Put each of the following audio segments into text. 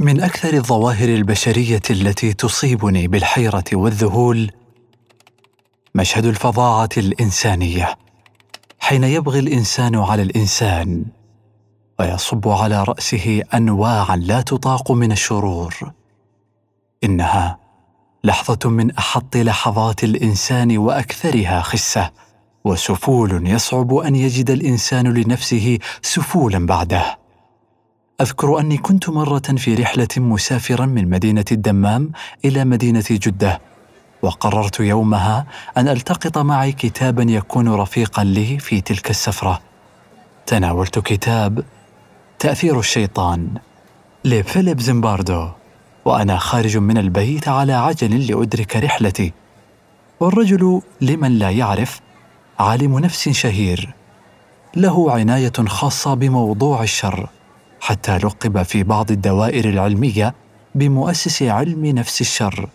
من أكثر الظواهر البشرية التي تصيبني بالحيرة والذهول مشهد الفظاعة الإنسانية. حين يبغي الإنسان على الإنسان ويصب على رأسه انواعا لا تطاق من الشرور إنها لحظة من أحط لحظات الإنسان وأكثرها خسة وسفول يصعب أن يجد الإنسان لنفسه سفولا بعده. أذكر أني كنت مرة في رحلة مسافرا من مدينة الدمام إلى مدينة جدة وقررت يومها أن ألتقط معي كتابا يكون رفيقا لي في تلك السفرة. تناولت كتاب تأثير الشيطان لفيليب زيمباردو وأنا خارج من البيت على عجل لأدرك رحلتي. والرجل لمن لا يعرف عالم نفس شهير له عناية خاصة بموضوع الشر. حتى لقب في بعض الدوائر العلمية بمؤسس علم نفس الشر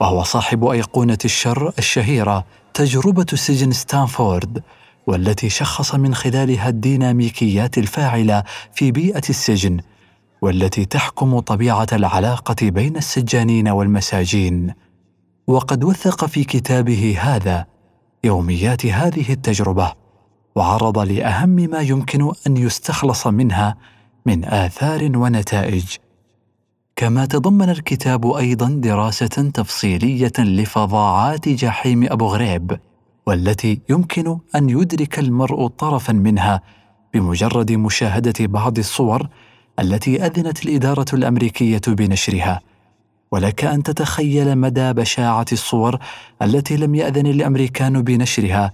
وهو صاحب أيقونة الشر الشهيرة تجربة سجن ستانفورد والتي شخص من خلالها الديناميكيات الفاعلة في بيئة السجن والتي تحكم طبيعة العلاقة بين السجانين والمساجين. وقد وثق في كتابه هذا يوميات هذه التجربة وعرض لأهم ما يمكن أن يستخلص منها من آثار ونتائج. كما تضمن الكتاب أيضا دراسة تفصيلية لفظاعات جحيم أبو غريب والتي يمكن أن يدرك المرء طرفا منها بمجرد مشاهدة بعض الصور التي أذنت الإدارة الأمريكية بنشرها. ولك أن تتخيل مدى بشاعة الصور التي لم يأذن الأمريكان بنشرها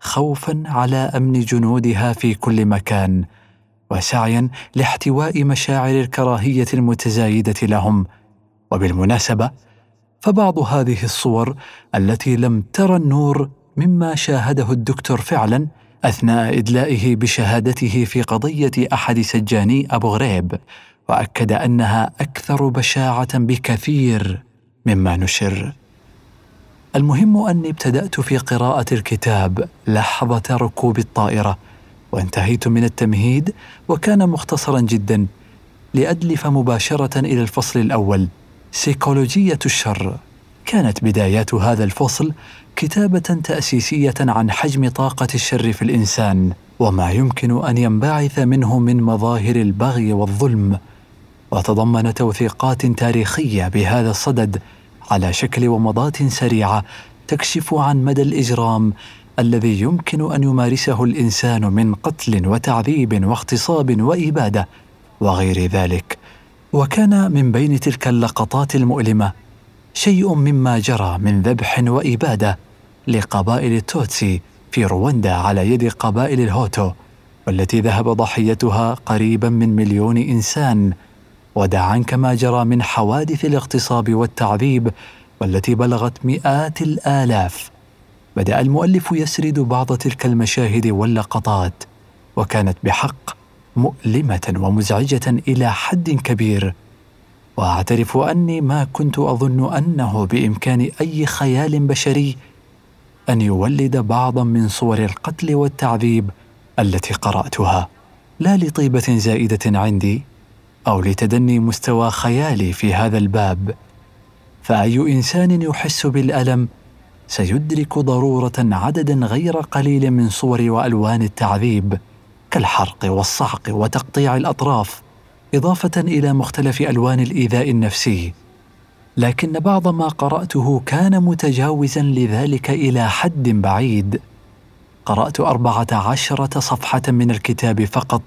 خوفا على أمن جنودها في كل مكان. وسعيا لاحتواء مشاعر الكراهية المتزايدة لهم. وبالمناسبة فبعض هذه الصور التي لم ترى النور مما شاهده الدكتور فعلا أثناء إدلائه بشهادته في قضية أحد سجاني أبو غريب وأكد أنها أكثر بشاعة بكثير مما نشر. المهم أني ابتدأت في قراءة الكتاب لحظة ركوب الطائرة. وانتهيت من التمهيد وكان مختصرا جدا لأدلف مباشرة إلى الفصل الأول. سيكولوجية الشر. كانت بدايات هذا الفصل كتابة تأسيسية عن حجم طاقة الشر في الإنسان وما يمكن أن ينبعث منه من مظاهر البغي والظلم. وتضمن توثيقات تاريخية بهذا الصدد على شكل ومضات سريعة تكشف عن مدى الإجرام الذي يمكن أن يمارسه الإنسان من قتل وتعذيب واغتصاب وإبادة وغير ذلك. وكان من بين تلك اللقطات المؤلمة شيء مما جرى من ذبح وإبادة لقبائل التوتسي في رواندا على يد قبائل الهوتو والتي ذهب ضحيتها قريبا من مليون إنسان. ودع كما جرى من حوادث الاغتصاب والتعذيب والتي بلغت مئات الآلاف. بدأ المؤلف يسرد بعض تلك المشاهد واللقطات وكانت بحق مؤلمة ومزعجة إلى حد كبير. وأعترف أني ما كنت أظن أنه بإمكان أي خيال بشري أن يولد بعضا من صور القتل والتعذيب التي قرأتها لا لطيبة زائدة عندي أو لتدني مستوى خيالي في هذا الباب. فأي إنسان يحس بالألم سيدرك ضرورة عددا غير قليل من صور وألوان التعذيب كالحرق والصعق وتقطيع الأطراف إضافة إلى مختلف ألوان الإيذاء النفسي. لكن بعض ما قرأته كان متجاوزا لذلك إلى حد بعيد. قرأت أربعة عشرة صفحة من الكتاب فقط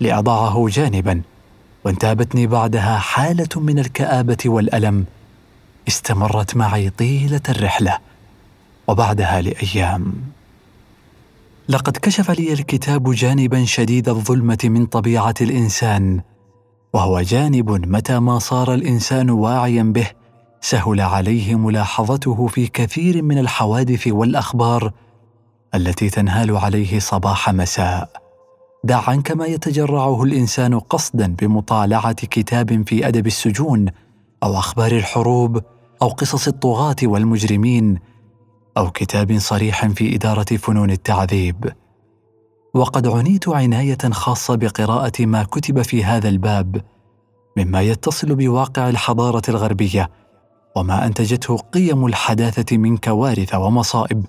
لأضعه جانبا وانتابتني بعدها حالة من الكآبة والألم. استمرت معي طيلة الرحلة. وبعدها لأيام. لقد كشف لي الكتاب جانبا شديد الظلمة من طبيعة الإنسان وهو جانب متى ما صار الإنسان واعيا به سهل عليه ملاحظته في كثير من الحوادث والأخبار التي تنهال عليه صباح مساء. دع عنك ما يتجرعه الإنسان قصدا بمطالعة كتاب في أدب السجون أو أخبار الحروب أو قصص الطغاة والمجرمين أو كتاب صريح في إدارة فنون التعذيب. وقد عنيت عناية خاصة بقراءة ما كتب في هذا الباب مما يتصل بواقع الحضارة الغربية وما أنتجته قيم الحداثة من كوارث ومصائب.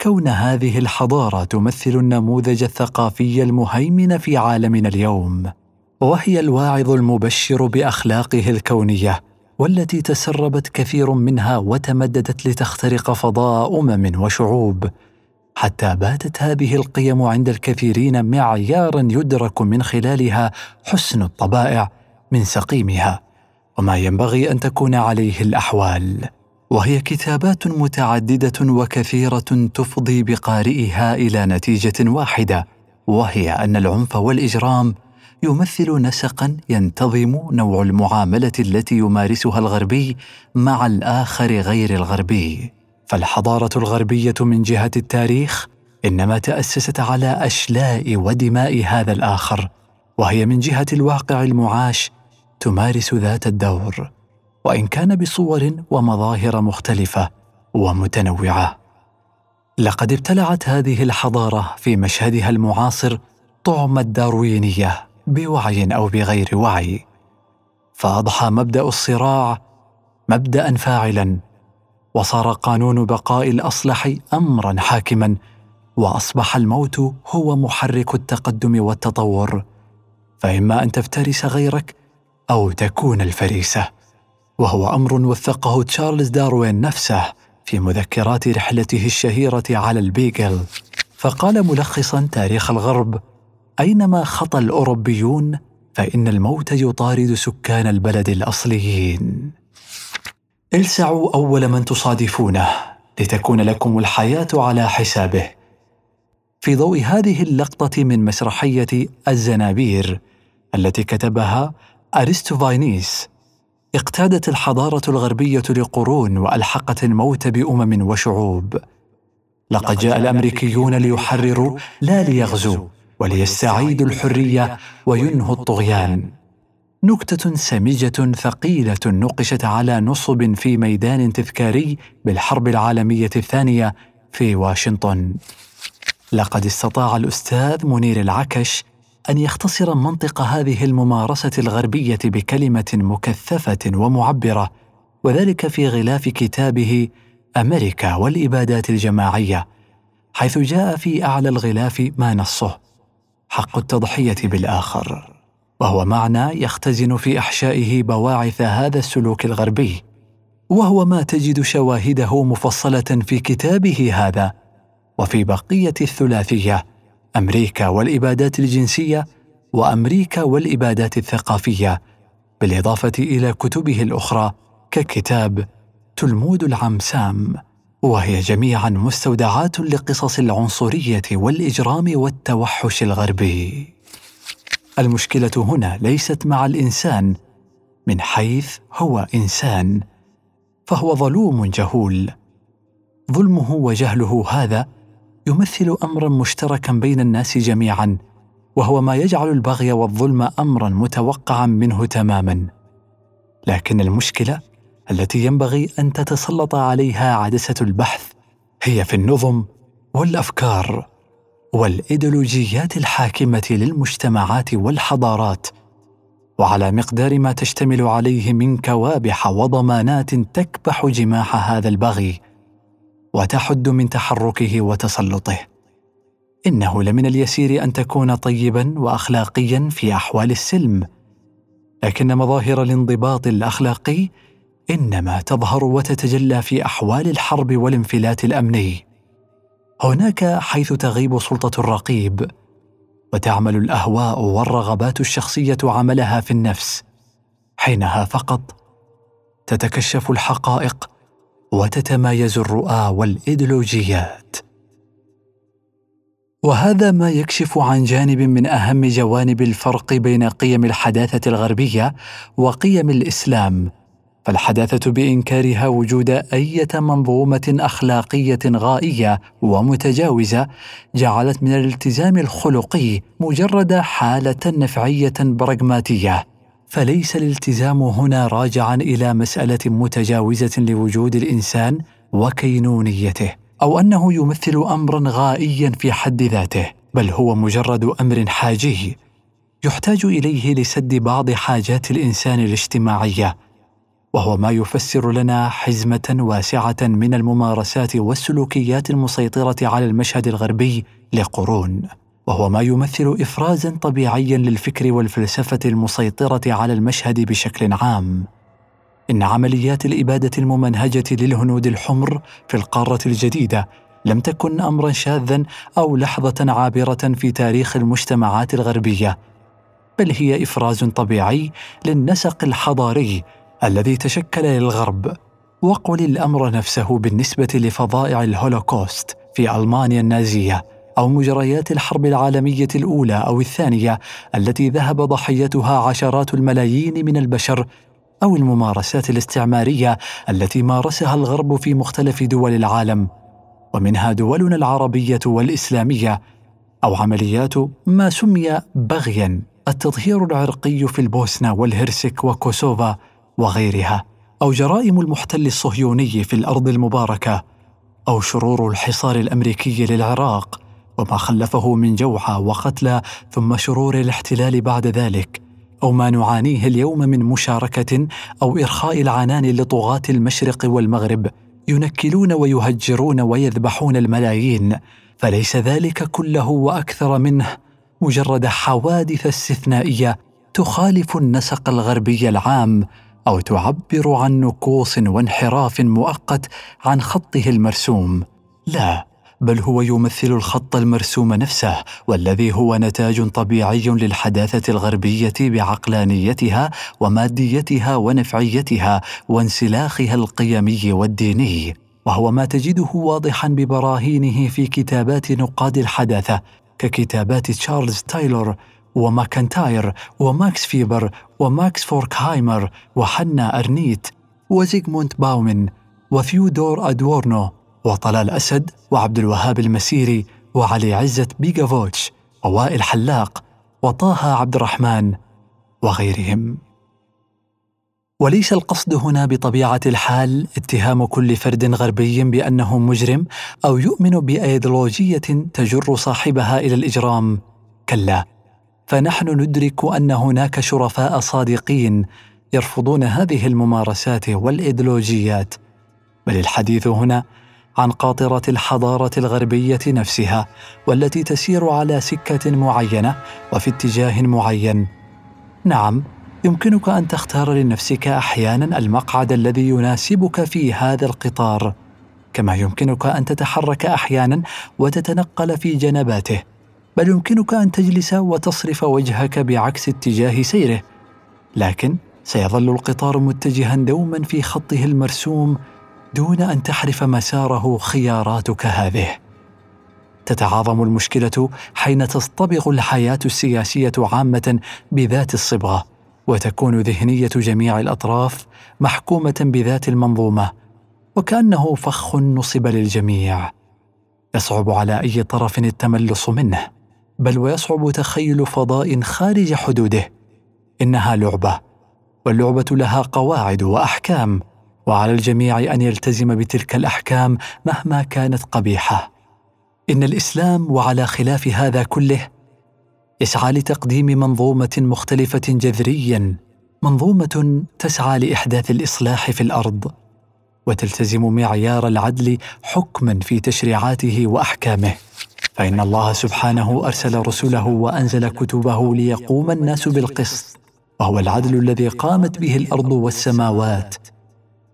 كون هذه الحضارة تمثل النموذج الثقافي المهيمن في عالمنا اليوم وهي الواعظ المبشر بأخلاقه الكونية. والتي تسربت كثير منها وتمددت لتخترق فضاء أمم وشعوب. حتى باتت هذه القيم عند الكثيرين معيارا يدرك من خلالها حسن الطبائع من سقيمها وما ينبغي أن تكون عليه الأحوال. وهي كتابات متعددة وكثيرة تفضي بقارئها إلى نتيجة واحدة وهي أن العنف والإجرام يمثل نسقا ينتظم نوع المعاملة التي يمارسها الغربي مع الآخر غير الغربي. فالحضارة الغربية من جهة التاريخ إنما تأسست على أشلاء ودماء هذا الآخر وهي من جهة الواقع المعاش تمارس ذات الدور. وإن كان بصور ومظاهر مختلفة ومتنوعة. لقد ابتلعت هذه الحضارة في مشهدها المعاصر طعم الداروينية. بوعي أو بغير وعي. فأضحى مبدأ الصراع مبدا فاعلا وصار قانون بقاء الأصلح امرا حاكما وأصبح الموت هو محرك التقدم والتطور. فإما أن تفترس غيرك أو تكون الفريسة. وهو أمر وثقه تشارلز داروين نفسه في مذكرات رحلته الشهيرة على البيجل. فقال ملخصا تاريخ الغرب أينما خطى الأوروبيون فإن الموت يطارد سكان البلد الأصليين. السعوا أول من تصادفونه لتكون لكم الحياة على حسابه. في ضوء هذه اللقطة من مسرحية الزنابير التي كتبها أرستوفاينيس اقتادت الحضارة الغربية لقرون وألحقت الموت بأمم وشعوب. لقد جاء الأمريكيون ليحرروا لا ليغزوا وليستعيدوا الحرية وينهوا الطغيان. نكتة سمجة ثقيلة نقشت على نصب في ميدان تذكاري بالحرب العالمية الثانية في واشنطن. لقد استطاع الأستاذ منير العكش أن يختصر منطق هذه الممارسة الغربية بكلمة مكثفة ومعبرة وذلك في غلاف كتابه أمريكا والإبادات الجماعية حيث جاء في أعلى الغلاف ما نصه. حق التضحية بالآخر وهو معنى يختزن في أحشائه بواعث هذا السلوك الغربي. وهو ما تجد شواهده مفصلة في كتابه هذا. وفي بقية الثلاثية أمريكا والإبادات الجنسية وأمريكا والإبادات الثقافية بالإضافة إلى كتبه الأخرى ككتاب تلمود العمسام. وهي جميعا مستودعات لقصص العنصرية والإجرام والتوحش الغربي. المشكلة هنا ليست مع الإنسان من حيث هو إنسان فهو ظلوم جهول. ظلمه وجهله هذا يمثل امرا مشتركا بين الناس جميعا وهو ما يجعل البغي والظلم امرا متوقعا منه تماما. لكن المشكلة التي ينبغي أن تتسلط عليها عدسة البحث هي في النظم والأفكار والإيديولوجيات الحاكمة للمجتمعات والحضارات وعلى مقدار ما تشتمل عليه من كوابح وضمانات تكبح جماح هذا البغي وتحد من تحركه وتسلطه. إنه لمن اليسير أن تكون طيبا واخلاقيا في أحوال السلم لكن مظاهر الانضباط الأخلاقي إنما تظهر وتتجلى في أحوال الحرب والانفلات الأمني. هناك حيث تغيب سلطة الرقيب وتعمل الأهواء والرغبات الشخصية عملها في النفس. حينها فقط تتكشف الحقائق وتتمايز الرؤى والإيديولوجيات. وهذا ما يكشف عن جانب من أهم جوانب الفرق بين قيم الحداثة الغربية وقيم الإسلام فالحداثه بإنكارها وجود أية منظومة أخلاقية غائية ومتجاوزة جعلت من الالتزام الخلقي مجرد حالة نفعية براغماتية. فليس الالتزام هنا راجعا إلى مسألة متجاوزة لوجود الإنسان وكينونيته أو أنه يمثل امرا غائيا في حد ذاته بل هو مجرد أمر حاجي يحتاج إليه لسد بعض حاجات الإنسان الاجتماعية. وهو ما يفسر لنا حزمة واسعة من الممارسات والسلوكيات المسيطرة على المشهد الغربي لقرون وهو ما يمثل افرازا طبيعيا للفكر والفلسفة المسيطرة على المشهد بشكل عام. إن عمليات الإبادة الممنهجة للهنود الحمر في القارة الجديدة لم تكن امرا شاذا أو لحظة عابرة في تاريخ المجتمعات الغربية بل هي إفراز طبيعي للنسق الحضاري الذي تشكل للغرب وقل الأمر نفسه بالنسبة لفظائع الهولوكوست في ألمانيا النازية أو مجريات الحرب العالمية الأولى أو الثانية التي ذهب ضحيتها عشرات الملايين من البشر أو الممارسات الاستعمارية التي مارسها الغرب في مختلف دول العالم. ومنها دولنا العربية والإسلامية أو عمليات ما سمي بغيا التطهير العرقي في البوسنة والهرسك وكوسوفا وغيرها أو جرائم المحتل الصهيوني في الأرض المباركة أو شرور الحصار الأمريكي للعراق وما خلفه من جوعى وقتلى ثم شرور الاحتلال بعد ذلك أو ما نعانيه اليوم من مشاركة أو إرخاء العنان لطغاة المشرق والمغرب ينكلون ويهجرون ويذبحون الملايين فليس ذلك كله وأكثر منه مجرد حوادث استثنائية تخالف النسق الغربي العام أو تعبر عن نكوص وانحراف مؤقت عن خطه المرسوم. لا بل هو يمثل الخط المرسوم نفسه والذي هو نتاج طبيعي للحداثة الغربية بعقلانيتها وماديتها ونفعيتها وانسلاخها القيمي والديني. وهو ما تجده واضحا ببراهينه في كتابات نقاد الحداثة ككتابات تشارلز تايلور وماكنتاير وماكس فيبر وماكس هوركهايمر وحنا أرنت وزيغموند باومن وثيودور أدورنو وطلال أسد وعبد الوهاب المسيري وعلي عزت بيغوفيتش ووائل حلاق وطه عبد الرحمن وغيرهم. وليس القصد هنا بطبيعة الحال اتهام كل فرد غربي بأنه مجرم أو يؤمن بأيديولوجية تجر صاحبها إلى الإجرام. كلا فنحن ندرك أن هناك شرفاء صادقين يرفضون هذه الممارسات والإيديولوجيات. بل الحديث هنا عن قاطرة الحضارة الغربية نفسها والتي تسير على سكة معينة وفي اتجاه معين. نعم يمكنك أن تختار لنفسك أحيانا المقعد الذي يناسبك في هذا القطار كما يمكنك أن تتحرك أحيانا وتتنقل في جنباته. بل يمكنك أن تجلس وتصرف وجهك بعكس اتجاه سيره لكن سيظل القطار متجها دوما في خطه المرسوم دون أن تحرف مساره خياراتك هذه. تتعاظم المشكلة حين تصطبغ الحياة السياسية عامة بذات الصبغة وتكون ذهنية جميع الأطراف محكومة بذات المنظومة وكأنه فخ نصب للجميع. يصعب على أي طرف التملص منه. بل ويصعب تخيل فضاء خارج حدوده. إنها لعبة واللعبة لها قواعد وأحكام وعلى الجميع أن يلتزم بتلك الأحكام مهما كانت قبيحة. إن الإسلام وعلى خلاف هذا كله يسعى لتقديم منظومة مختلفة جذريا منظومة تسعى لإحداث الإصلاح في الأرض وتلتزم معيار العدل حكما في تشريعاته وأحكامه. فإن الله سبحانه أرسل رسله وأنزل كتبه ليقوم الناس بالقسط وهو العدل الذي قامت به الأرض والسماوات.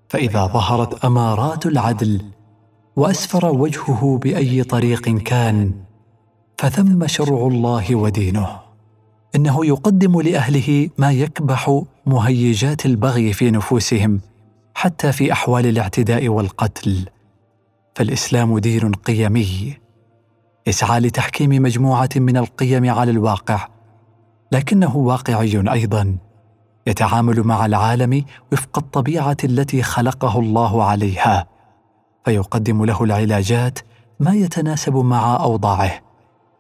فإذا ظهرت أمارات العدل وأسفر وجهه بأي طريق كان فثم شرع الله ودينه. إنه يقدم لأهله ما يكبح مهيجات البغي في نفوسهم حتى في أحوال الاعتداء والقتل. فالإسلام دين قيمي. يسعى لتحكيم مجموعة من القيم على الواقع لكنه واقعي أيضا. يتعامل مع العالم وفق الطبيعة التي خلقه الله عليها فيقدم له العلاجات ما يتناسب مع أوضاعه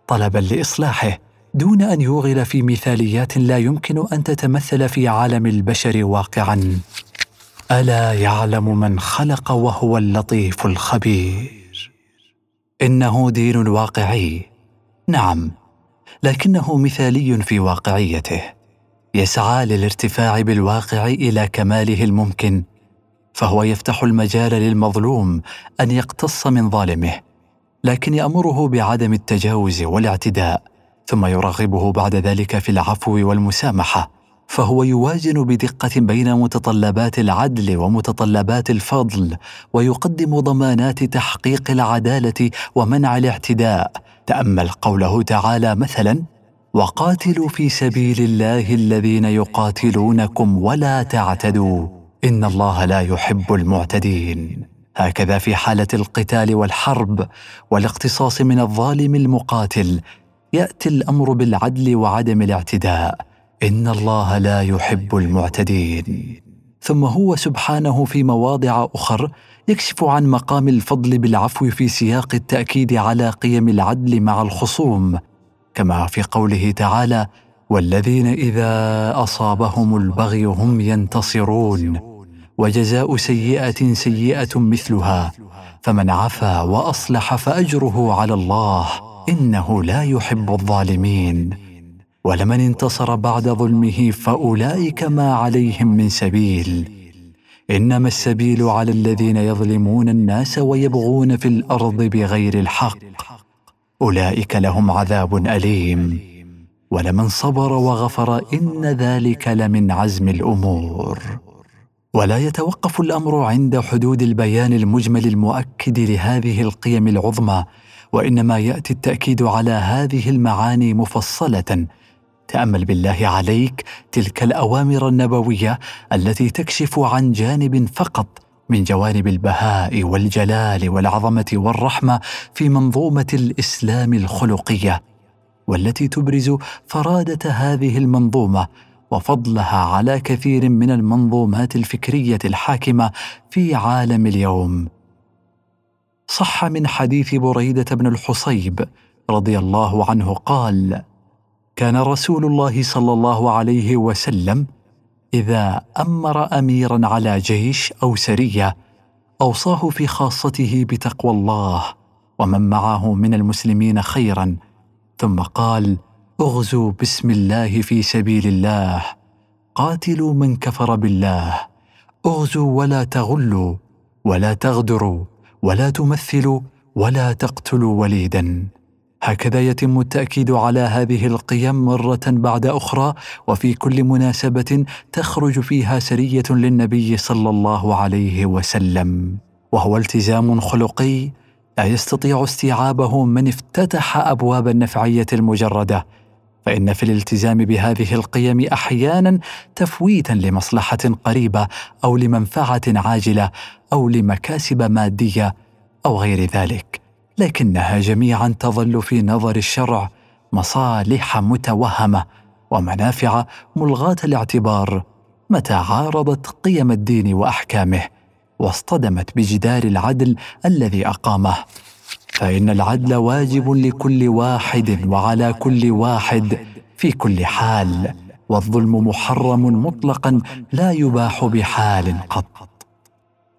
طلبا لإصلاحه دون أن يوغل في مثاليات لا يمكن أن تتمثل في عالم البشر واقعا. ألا يعلم من خلق وهو اللطيف الخبير. إنه دين واقعي. نعم لكنه مثالي في واقعيته. يسعى للارتفاع بالواقع إلى كماله الممكن فهو يفتح المجال للمظلوم أن يقتص من ظالمه لكن يأمره بعدم التجاوز والاعتداء ثم يرغبه بعد ذلك في العفو والمسامحة. فهو يوازن بدقة بين متطلبات العدل ومتطلبات الفضل ويقدم ضمانات تحقيق العدالة ومنع الاعتداء. تأمل قوله تعالى مثلا وقاتلوا في سبيل الله الذين يقاتلونكم ولا تعتدوا إن الله لا يحب المعتدين. هكذا في حالة القتال والحرب والاقتصاص من الظالم المقاتل يأتي الأمر بالعدل وعدم الاعتداء. إن الله لا يحب المعتدين. ثم هو سبحانه في مواضع أخر يكشف عن مقام الفضل بالعفو في سياق التأكيد على قيم العدل مع الخصوم. كما في قوله تعالى والذين إذا أصابهم البغي هم ينتصرون وجزاء سيئة سيئة مثلها فمن عفا وأصلح فأجره على الله إنه لا يحب الظالمين ولمن انتصر بعد ظلمه فأولئك ما عليهم من سبيل. إنما السبيل على الذين يظلمون الناس ويبغون في الأرض بغير الحق. أولئك لهم عذاب أليم. ولمن صبر وغفر إن ذلك لمن عزم الأمور. ولا يتوقف الأمر عند حدود البيان المجمل المؤكد لهذه القيم العظمى وإنما يأتي التأكيد على هذه المعاني مفصلة تأمل بالله عليك تلك الأوامر النبوية التي تكشف عن جانب فقط من جوانب البهاء والجلال والعظمة والرحمة في منظومة الإسلام الخلقية والتي تبرز فرادة هذه المنظومة وفضلها على كثير من المنظومات الفكرية الحاكمة في عالم اليوم. صح من حديث بريدة بن الحصيب رضي الله عنه قال كان رسول الله صلى الله عليه وسلم إذا أمر أميرا على جيش أو سرية أوصاه في خاصته بتقوى الله ومن معه من المسلمين خيرا ثم قال أغزوا بسم الله في سبيل الله قاتلوا من كفر بالله أغزوا ولا تغلوا ولا تغدروا ولا تمثلوا ولا تقتلوا وليدا. هكذا يتم التأكيد على هذه القيم مرة بعد أخرى وفي كل مناسبة تخرج فيها سرية للنبي صلى الله عليه وسلم. وهو التزام خلقي لا يستطيع استيعابه من افتتح أبواب النفعية المجردة. فإن في الالتزام بهذه القيم أحيانا تفويتا لمصلحة قريبة أو لمنفعة عاجلة أو لمكاسب مادية أو غير ذلك. لكنها جميعا تظل في نظر الشرع مصالح متوهمة ومنافع ملغاة الاعتبار متى عارضت قيم الدين وأحكامه واصطدمت بجدار العدل الذي أقامه. فإن العدل واجب لكل واحد وعلى كل واحد في كل حال والظلم محرم مطلقا لا يباح بحال قط.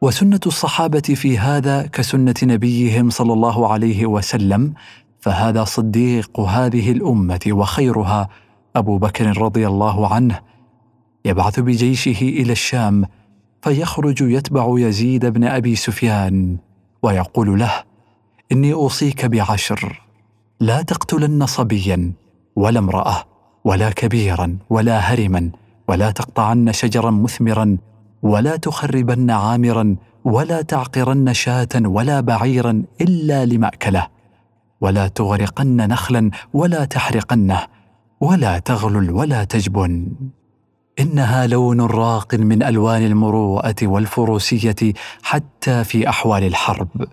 وسنة الصحابة في هذا كسنة نبيهم صلى الله عليه وسلم فهذا صديق هذه الأمة وخيرها أبو بكر رضي الله عنه. يبعث بجيشه إلى الشام فيخرج يتبع يزيد بن أبي سفيان ويقول له إني أوصيك بعشر لا تقتلن صبيا ولا امرأة ولا كبيرا ولا هرما ولا تقطعن شجرا مثمرا ولا تخربن عامرا ولا تعقرن شاة ولا بعيرا إلا لمأكلة. ولا تغرقن نخلا ولا تحرقنه. ولا تغلل ولا تجبن. إنها لون راق من ألوان المروءة والفروسية حتى في أحوال الحرب.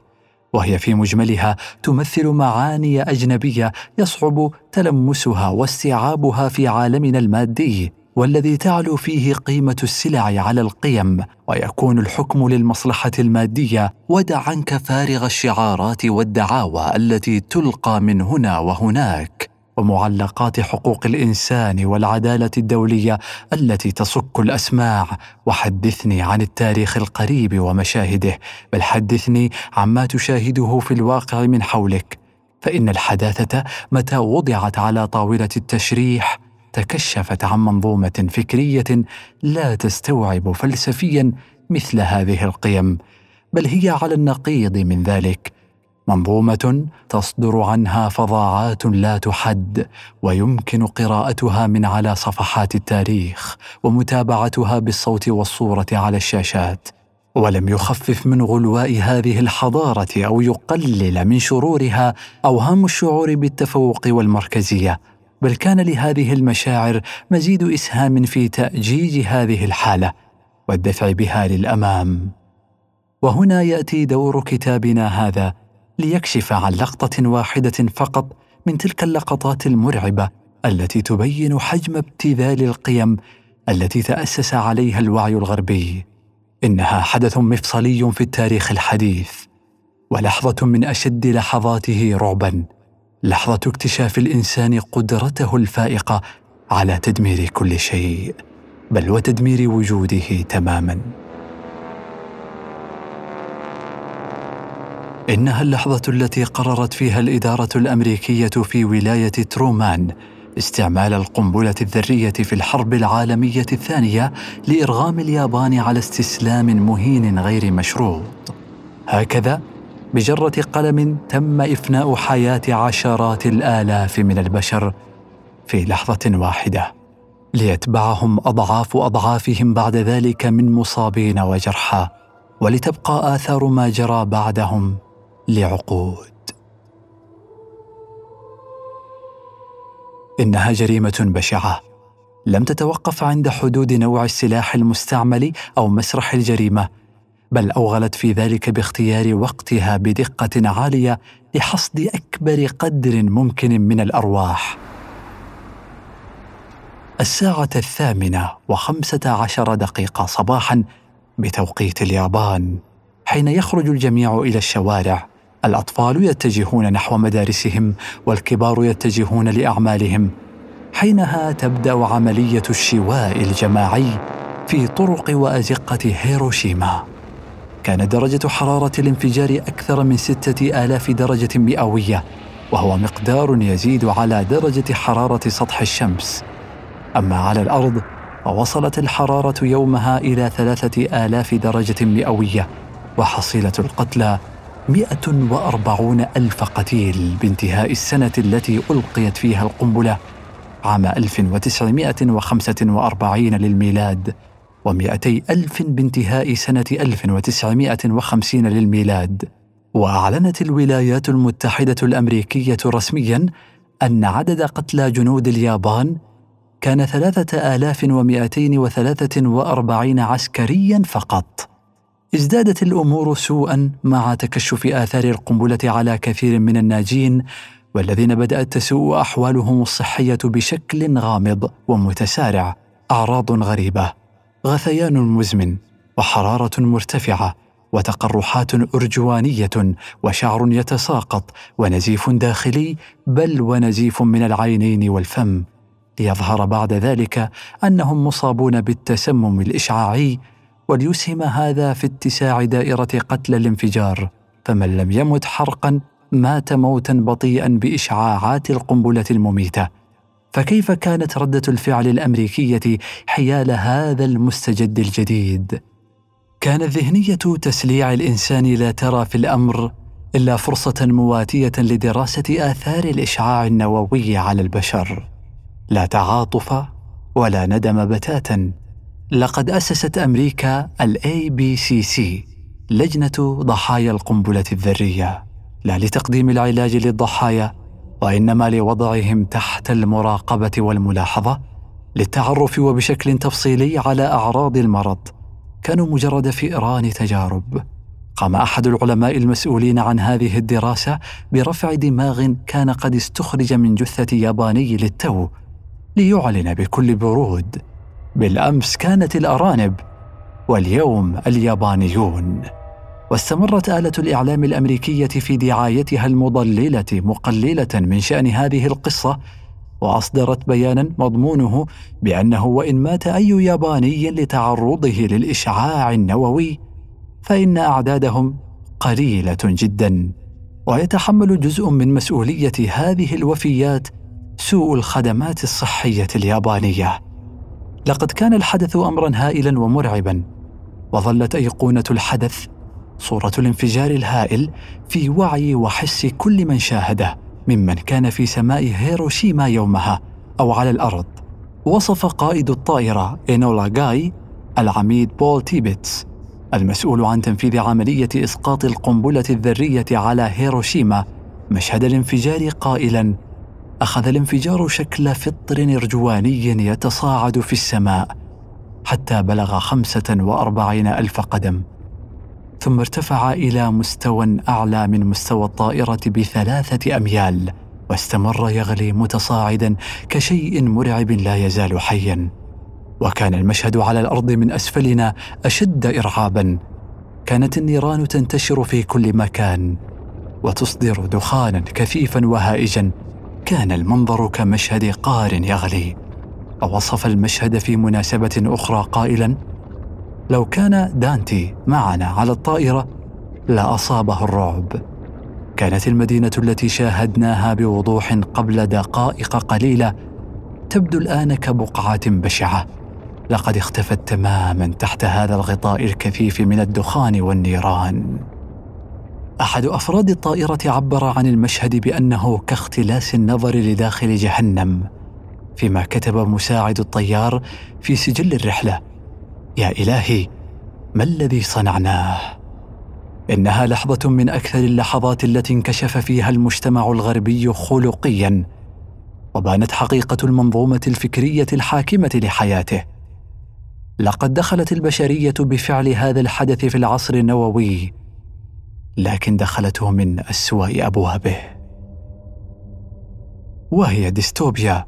وهي في مجملها تمثل معاني أجنبية يصعب تلمسها واستيعابها في عالمنا المادي. والذي تعلو فيه قيمة السلع على القيم ويكون الحكم للمصلحة المادية ودع عنك فارغ الشعارات والدعاوى التي تلقى من هنا وهناك ومعلقات حقوق الإنسان والعدالة الدولية التي تصك الأسماع. وحدثني عن التاريخ القريب ومشاهده بل حدثني عما تشاهده في الواقع من حولك. فإن الحداثة متى وضعت على طاولة التشريح تكشفت عن منظومة فكرية لا تستوعب فلسفيا مثل هذه القيم بل هي على النقيض من ذلك. منظومة تصدر عنها فظاعات لا تحد ويمكن قراءتها من على صفحات التاريخ ومتابعتها بالصوت والصورة على الشاشات. ولم يخفف من غلواء هذه الحضارة أو يقلل من شرورها أوهام الشعور بالتفوق والمركزية. بل كان لهذه المشاعر مزيد إسهام في تأجيج هذه الحالة والدفع بها للأمام. وهنا يأتي دور كتابنا هذا ليكشف عن لقطة واحدة فقط من تلك اللقطات المرعبة التي تبين حجم ابتذال القيم التي تأسس عليها الوعي الغربي. إنها حدث مفصلي في التاريخ الحديث ولحظة من أشد لحظاته رعبا. لحظة اكتشاف الإنسان قدرته الفائقة على تدمير كل شيء بل وتدمير وجوده تماما. إنها اللحظة التي قررت فيها الإدارة الأمريكية في ولاية ترومان استعمال القنبلة الذرية في الحرب العالمية الثانية لإرغام اليابان على استسلام مهين غير مشروط. هكذا بجرة قلم تم إفناء حياة عشرات الآلاف من البشر في لحظة واحدة ليتبعهم أضعاف أضعافهم بعد ذلك من مصابين وجرحى ولتبقى آثار ما جرى بعدهم لعقود. إنها جريمة بشعة. لم تتوقف عند حدود نوع السلاح المستعمل أو مسرح الجريمة بل أوغلت في ذلك باختيار وقتها بدقة عالية لحصد أكبر قدر ممكن من الأرواح. الساعة الثامنة وخمسة عشر دقيقة صباحا بتوقيت اليابان حين يخرج الجميع إلى الشوارع. الأطفال يتجهون نحو مدارسهم والكبار يتجهون لأعمالهم حينها تبدأ عملية الشواء الجماعي في طرق وأزقة هيروشيما. كانت درجة حرارة الانفجار أكثر من ستة آلاف درجة مئوية وهو مقدار يزيد على درجة حرارة سطح الشمس. أما على الأرض فوصلت الحرارة يومها إلى ثلاثة آلاف درجة مئوية وحصيلة القتلى 140 ألف قتيل بانتهاء السنة التي ألقيت فيها القنبلة عام 1945 للميلاد. ومئتي ألف بانتهاء سنة 1950 للميلاد. وأعلنت الولايات المتحدة الأمريكية رسمياً أن عدد قتلى جنود اليابان كان ثلاثة آلاف ومئتين وثلاثة وأربعين عسكريا فقط. ازدادت الأمور سوءا مع تكشف آثار القنبلة على كثير من الناجين والذين بدأت تسوء أحوالهم الصحية بشكل غامض ومتسارع. أعراض غريبة. غثيان مزمن وحرارة مرتفعة وتقرحات أرجوانية وشعر يتساقط ونزيف داخلي بل ونزيف من العينين والفم. ليظهر بعد ذلك أنهم مصابون بالتسمم الإشعاعي وليسهم هذا في اتساع دائرة قتل الانفجار. فمن لم يمت حرقا مات موتا بطيئا بإشعاعات القنبلة المميتة. فكيف كانت ردة الفعل الأمريكية حيال هذا المستجد الجديد؟ كانت ذهنية تسليع الإنسان لا ترى في الأمر إلا فرصة مواتية لدراسة آثار الإشعاع النووي على البشر. لا تعاطف ولا ندم بتاتا. لقد أسست أمريكا ال ABCC لجنة ضحايا القنبلة الذرية. لا لتقديم العلاج للضحايا وإنما لوضعهم تحت المراقبة والملاحظة للتعرف وبشكل تفصيلي على أعراض المرض كانوا مجرد فئران تجارب. قام أحد العلماء المسؤولين عن هذه الدراسة برفع دماغ كان قد استخرج من جثة ياباني للتو ليعلن بكل برود. بالأمس كانت الأرانب واليوم اليابانيون. واستمرت آلة الإعلام الأمريكية في دعايتها المضللة مقللة من شأن هذه القصة وأصدرت بيانا مضمونه بأنه وإن مات أي ياباني لتعرضه للإشعاع النووي فإن أعدادهم قليلة جدا. ويتحمل جزء من مسؤولية هذه الوفيات سوء الخدمات الصحية اليابانية. لقد كان الحدث امرا هائلا ومرعبا وظلت أيقونة الحدث صورة الانفجار الهائل في وعي وحس كل من شاهده ممن كان في سماء هيروشيما يومها أو على الأرض. وصف قائد الطائرة إينولا جاي العميد بول تيبتس المسؤول عن تنفيذ عملية إسقاط القنبلة الذرية على هيروشيما مشهد الانفجار قائلا أخذ الانفجار شكل فطر أرجواني يتصاعد في السماء حتى بلغ خمسة وأربعين ألف قدم. ثم ارتفع إلى مستوى أعلى من مستوى الطائرة بثلاثة أميال واستمر يغلي متصاعدا كشيء مرعب لا يزال حيا. وكان المشهد على الأرض من أسفلنا أشد ارعابا. كانت النيران تنتشر في كل مكان وتصدر دخانا كثيفا وهائجا. كان المنظر كمشهد قار يغلي. ووصف المشهد في مناسبة أخرى قائلا لو كان دانتي معنا على الطائرة لاصابه الرعب. كانت المدينة التي شاهدناها بوضوح قبل دقائق قليلة تبدو الآن كبقعة بشعة. لقد اختفت تماما تحت هذا الغطاء الكثيف من الدخان والنيران. أحد أفراد الطائرة عبر عن المشهد بأنه كاختلاس النظر لداخل جهنم فيما كتب مساعد الطيار في سجل الرحلة. يا إلهي ما الذي صنعناه؟ إنها لحظة من أكثر اللحظات التي انكشف فيها المجتمع الغربي خلقيا وبانت حقيقة المنظومة الفكرية الحاكمة لحياته. لقد دخلت البشرية بفعل هذا الحدث في العصر النووي لكن دخلته من أسوأ أبوابه. وهي ديستوبيا.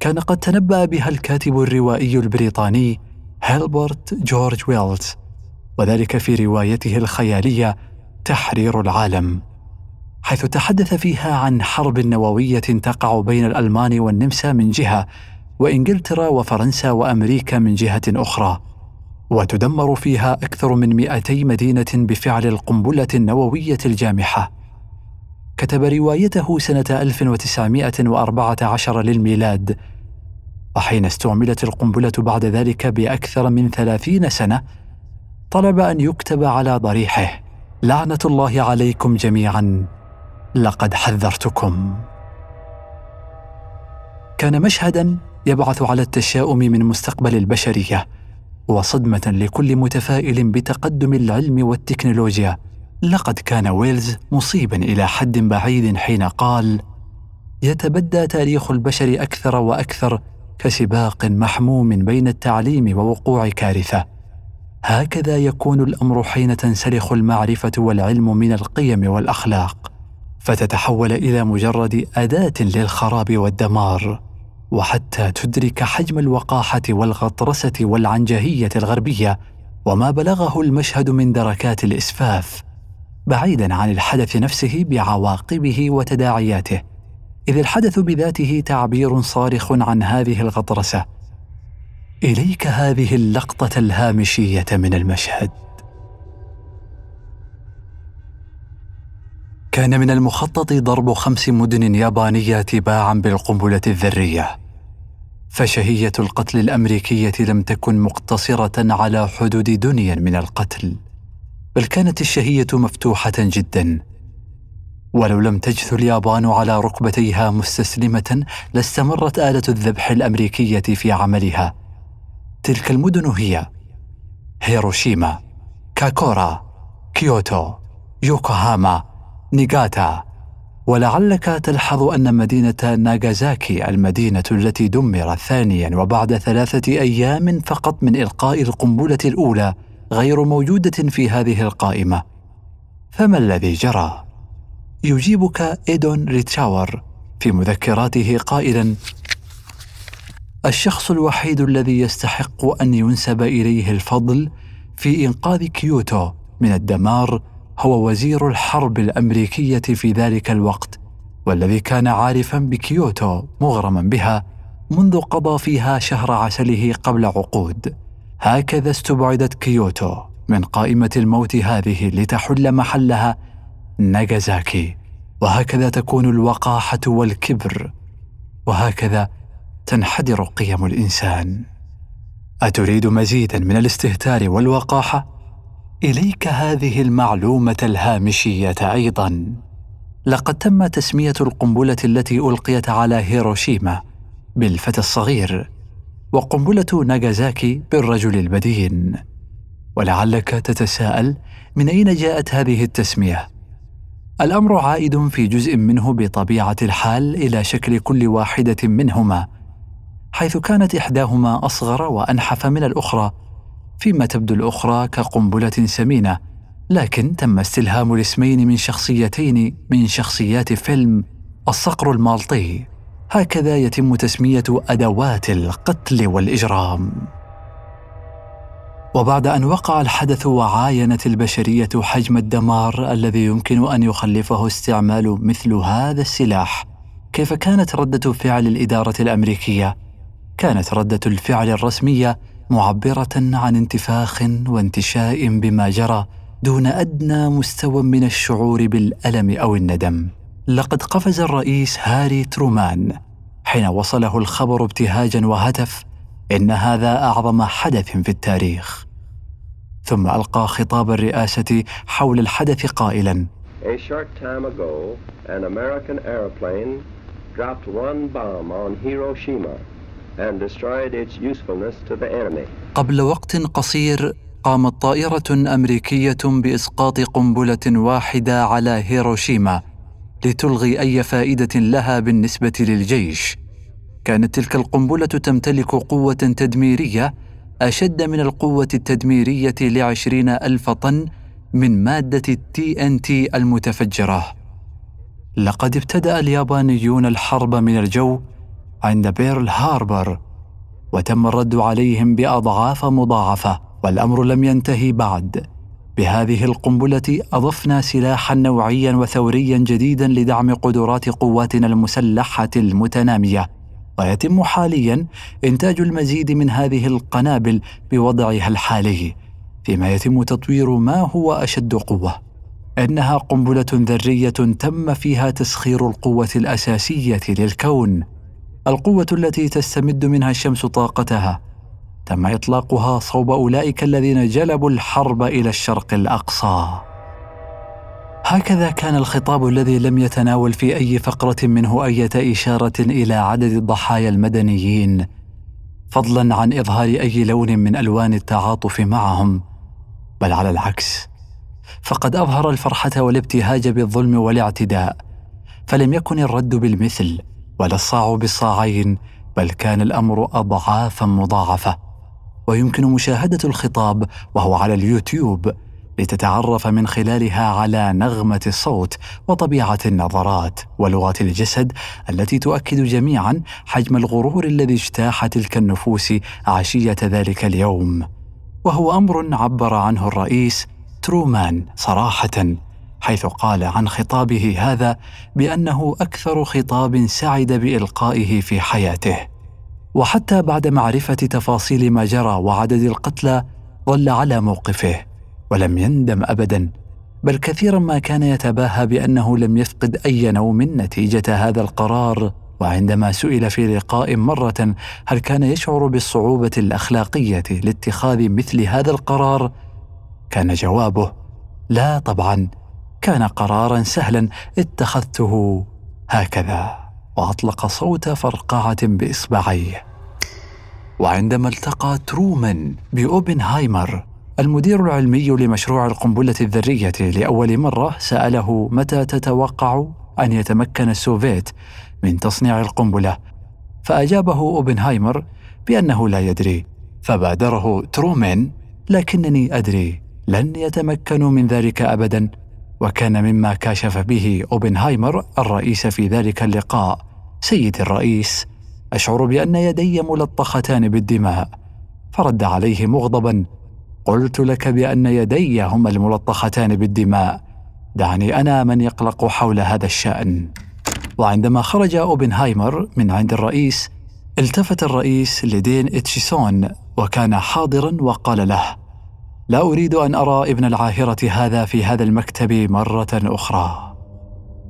كان قد تنبأ بها الكاتب الروائي البريطاني هربرت جورج ويلز وذلك في روايته الخيالية تحرير العالم حيث تحدث فيها عن حرب نووية تقع بين الألمان والنمسا من جهة وإنجلترا وفرنسا وأمريكا من جهة أخرى وتدمر فيها أكثر من 200 مدينة بفعل القنبلة النووية الجامحة. كتب روايته سنة 1914 للميلاد وحين استعملت القنبلة بعد ذلك بأكثر من ثلاثين سنة طلب أن يكتب على ضريحه لعنة الله عليكم جميعا لقد حذرتكم. كان مشهدا يبعث على التشاؤم من مستقبل البشرية وصدمة لكل متفائل بتقدم العلم والتكنولوجيا. لقد كان ويلز مصيبا إلى حد بعيد حين قال يتبدى تاريخ البشر أكثر وأكثر كسباق محموم بين التعليم ووقوع كارثة. هكذا يكون الأمر حين تنسلخ المعرفة والعلم من القيم والأخلاق فتتحول إلى مجرد أداة للخراب والدمار وحتى تدرك حجم الوقاحة والغطرسة والعنجهية الغربية وما بلغه المشهد من دركات الإسفاف بعيدا عن الحدث نفسه بعواقبه وتداعياته. إذ الحدث بذاته تعبير صارخ عن هذه الغطرسة. إليك هذه اللقطة الهامشية من المشهد. كان من المخطط ضرب خمس مدن يابانية تباعا بالقنبلة الذرية. فشهية القتل الأمريكية لم تكن مقتصرة على حدود دنيا من القتل بل كانت الشهية مفتوحة جدا. ولو لم تجث اليابان على ركبتيها مستسلمة لاستمرت آلة الذبح الأمريكية في عملها. تلك المدن هي هيروشيما كوكورا كيوتو يوكوهاما نيغاتا. ولعلك تلحظ أن مدينة ناغازاكي المدينة التي دمرت ثانيا وبعد ثلاثة أيام فقط من إلقاء القنبلة الأولى غير موجودة في هذه القائمة. فما الذي جرى؟ يجيبك إدوين رايشاور في مذكراته قائلا الشخص الوحيد الذي يستحق أن ينسب إليه الفضل في إنقاذ كيوتو من الدمار هو وزير الحرب الأمريكية في ذلك الوقت والذي كان عارفا بكيوتو مغرما بها منذ قضى فيها شهر عسله قبل عقود. هكذا استبعدت كيوتو من قائمة الموت هذه لتحل محلها ناغازاكي. وهكذا تكون الوقاحة والكبر. وهكذا تنحدر قيم الإنسان. أتريد مزيدا من الاستهتار والوقاحة؟ إليك هذه المعلومة الهامشية أيضا. لقد تم تسمية القنبلة التي ألقيت على هيروشيما بالفتى الصغير وقنبلة ناغازاكي بالرجل البدين ولعلك تتساءل من أين جاءت هذه التسمية؟ الأمر عائد في جزء منه بطبيعة الحال إلى شكل كل واحدة منهما حيث كانت إحداهما أصغر وأنحف من الأخرى فيما تبدو الأخرى كقنبلة سمينة لكن تم استلهام الاسمين من شخصيتين من شخصيات فيلم الصقر المالطي. هكذا يتم تسمية أدوات القتل والإجرام. وبعد أن وقع الحدث وعاينت البشرية حجم الدمار الذي يمكن أن يخلفه استعمال مثل هذا السلاح كيف كانت ردة فعل الإدارة الأمريكية؟ كانت ردة الفعل الرسمية معبرة عن انتفاخ وانتشاء بما جرى دون أدنى مستوى من الشعور بالألم أو الندم. لقد قفز الرئيس هاري ترومان حين وصله الخبر ابتهاجا وهتف إن هذا أعظم حدث في التاريخ ثم ألقى خطاب الرئاسة حول الحدث قائلا A short time ago, an American airplane dropped one bomb on Hiroshima and destroyed its usefulness to the enemy. قبل وقت قصير قامت طائرة أمريكية بإسقاط قنبلة واحدة على هيروشيما لتلغي أي فائدة لها بالنسبة للجيش. كانت تلك القنبلة تمتلك قوة تدميرية أشد من القوة التدميرية لعشرين ألف طن من مادة التي أن تي المتفجرة. لقد ابتدأ اليابانيون الحرب من الجو عند بيرل هاربر وتم الرد عليهم بأضعاف مضاعفة والأمر لم ينتهي بعد. بهذه القنبلة أضفنا سلاحا نوعيا وثوريا جديدا لدعم قدرات قواتنا المسلحة المتنامية ويتم حاليا إنتاج المزيد من هذه القنابل بوضعها الحالي فيما يتم تطوير ما هو أشد قوة. إنها قنبلة ذرية تم فيها تسخير القوة الأساسية للكون. القوة التي تستمد منها الشمس طاقتها. تم إطلاقها صوب أولئك الذين جلبوا الحرب إلى الشرق الأقصى. هكذا كان الخطاب الذي لم يتناول في أي فقرة منه إيه اشاره إلى عدد الضحايا المدنيين فضلا عن إظهار أي لون من ألوان التعاطف معهم. بل على العكس فقد أظهر الفرحة والابتهاج بالظلم والاعتداء فلم يكن الرد بالمثل ولا الصاع بالصاعين بل كان الأمر اضعافا مضاعفة. ويمكن مشاهدة الخطاب وهو على اليوتيوب لتتعرف من خلالها على نغمة الصوت وطبيعة النظرات ولغه الجسد التي تؤكد جميعا حجم الغرور الذي اجتاح تلك النفوس عشية ذلك اليوم. وهو أمر عبر عنه الرئيس ترومان صراحة حيث قال عن خطابه هذا بأنه أكثر خطاب سعد بإلقائه في حياته. وحتى بعد معرفة تفاصيل ما جرى وعدد القتلى ظل على موقفه. ولم يندم ابدا بل كثيرا ما كان يتباهى بأنه لم يفقد أي نوم نتيجة هذا القرار. وعندما سئل في لقاء مرة هل كان يشعر بالصعوبة الأخلاقية لاتخاذ مثل هذا القرار كان جوابه لا طبعا كان قرارا سهلا اتخذته هكذا. وأطلق صوت فرقعة بإصبعيه. وعندما التقى ترومان بأوبنهايمر المدير العلمي لمشروع القنبلة الذرية لأول مرة سأله متى تتوقع أن يتمكن السوفيت من تصنيع القنبلة فأجابه أوبنهايمر بأنه لا يدري. فبادره ترومان لكنني أدري لن يتمكنوا من ذلك أبدا. وكان مما كاشف به أوبنهايمر الرئيس في ذلك اللقاء سيدي الرئيس أشعر بأن يدي ملطختان بالدماء. فرد عليه مغضبا قلت لك بأن يدي هما الملطختان بالدماء. دعني أنا من يقلق حول هذا الشأن. وعندما خرج أوبنهايمر من عند الرئيس التفت الرئيس لدين إتشيسون وكان حاضرا وقال له لا أريد أن أرى ابن العاهرة هذا في هذا المكتب مرة أخرى.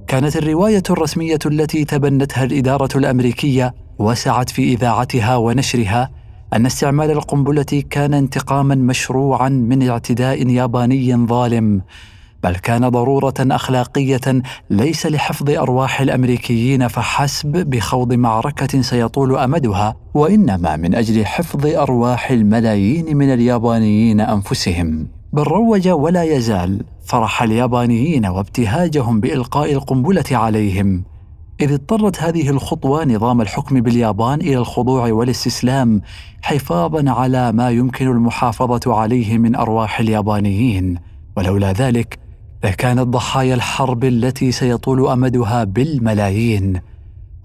كانت الرواية الرسمية التي تبنتها الإدارة الأمريكية وسعت في إذاعتها ونشرها أن استعمال القنبلة كان انتقاما مشروعا من اعتداء ياباني ظالم بل كان ضرورة أخلاقية ليس لحفظ أرواح الأمريكيين فحسب بخوض معركة سيطول أمدها وإنما من أجل حفظ أرواح الملايين من اليابانيين أنفسهم. بل روج ولا يزال فرح اليابانيين وابتهاجهم بإلقاء القنبلة عليهم. إذ اضطرت هذه الخطوة نظام الحكم باليابان إلى الخضوع والاستسلام حفاظا على ما يمكن المحافظة عليه من أرواح اليابانيين. ولولا ذلك لكانت ضحايا الحرب التي سيطول أمدها بالملايين.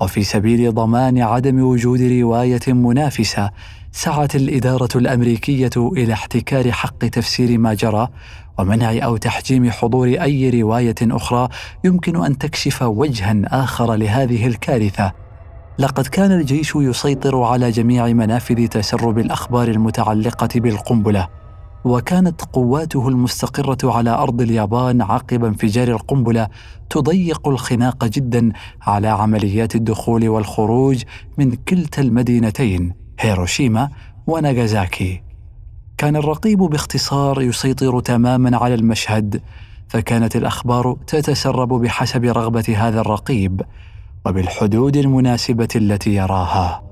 وفي سبيل ضمان عدم وجود رواية منافسة سعت الإدارة الأمريكية إلى احتكار حق تفسير ما جرى ومنع أو تحجيم حضور أي رواية أخرى يمكن أن تكشف وجها آخر لهذه الكارثة. لقد كان الجيش يسيطر على جميع منافذ تسرب الأخبار المتعلقة بالقنبلة. وكانت قواته المستقرة على أرض اليابان عقب انفجار القنبلة تضيق الخناق جدا على عمليات الدخول والخروج من كلتا المدينتين هيروشيما وناغازاكي. كان الرقيب باختصار يسيطر تماما على المشهد فكانت الأخبار تتسرب بحسب رغبة هذا الرقيب وبالحدود المناسبة التي يراها.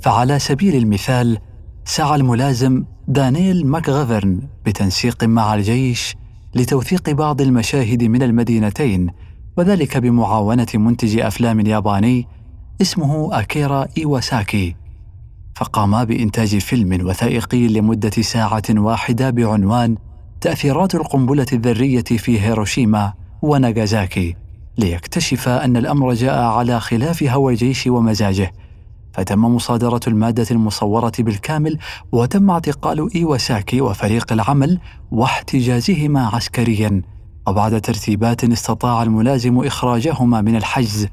فعلى سبيل المثال سعى الملازم دانيل ماكغافرن بتنسيق مع الجيش لتوثيق بعض المشاهد من المدينتين وذلك بمعاونة منتج أفلام ياباني اسمه أكيرا إيواساكي. فقاما بإنتاج فيلم وثائقي لمدة ساعة واحدة بعنوان تأثيرات القنبلة الذرية في هيروشيما وناغازاكي ليكتشف أن الأمر جاء على خلاف هوى الجيش ومزاجه. فتم مصادرة المادة المصورة بالكامل وتم اعتقال إيواساكي وفريق العمل واحتجازهما عسكريا وبعد ترتيبات استطاع الملازم إخراجهما من الحجز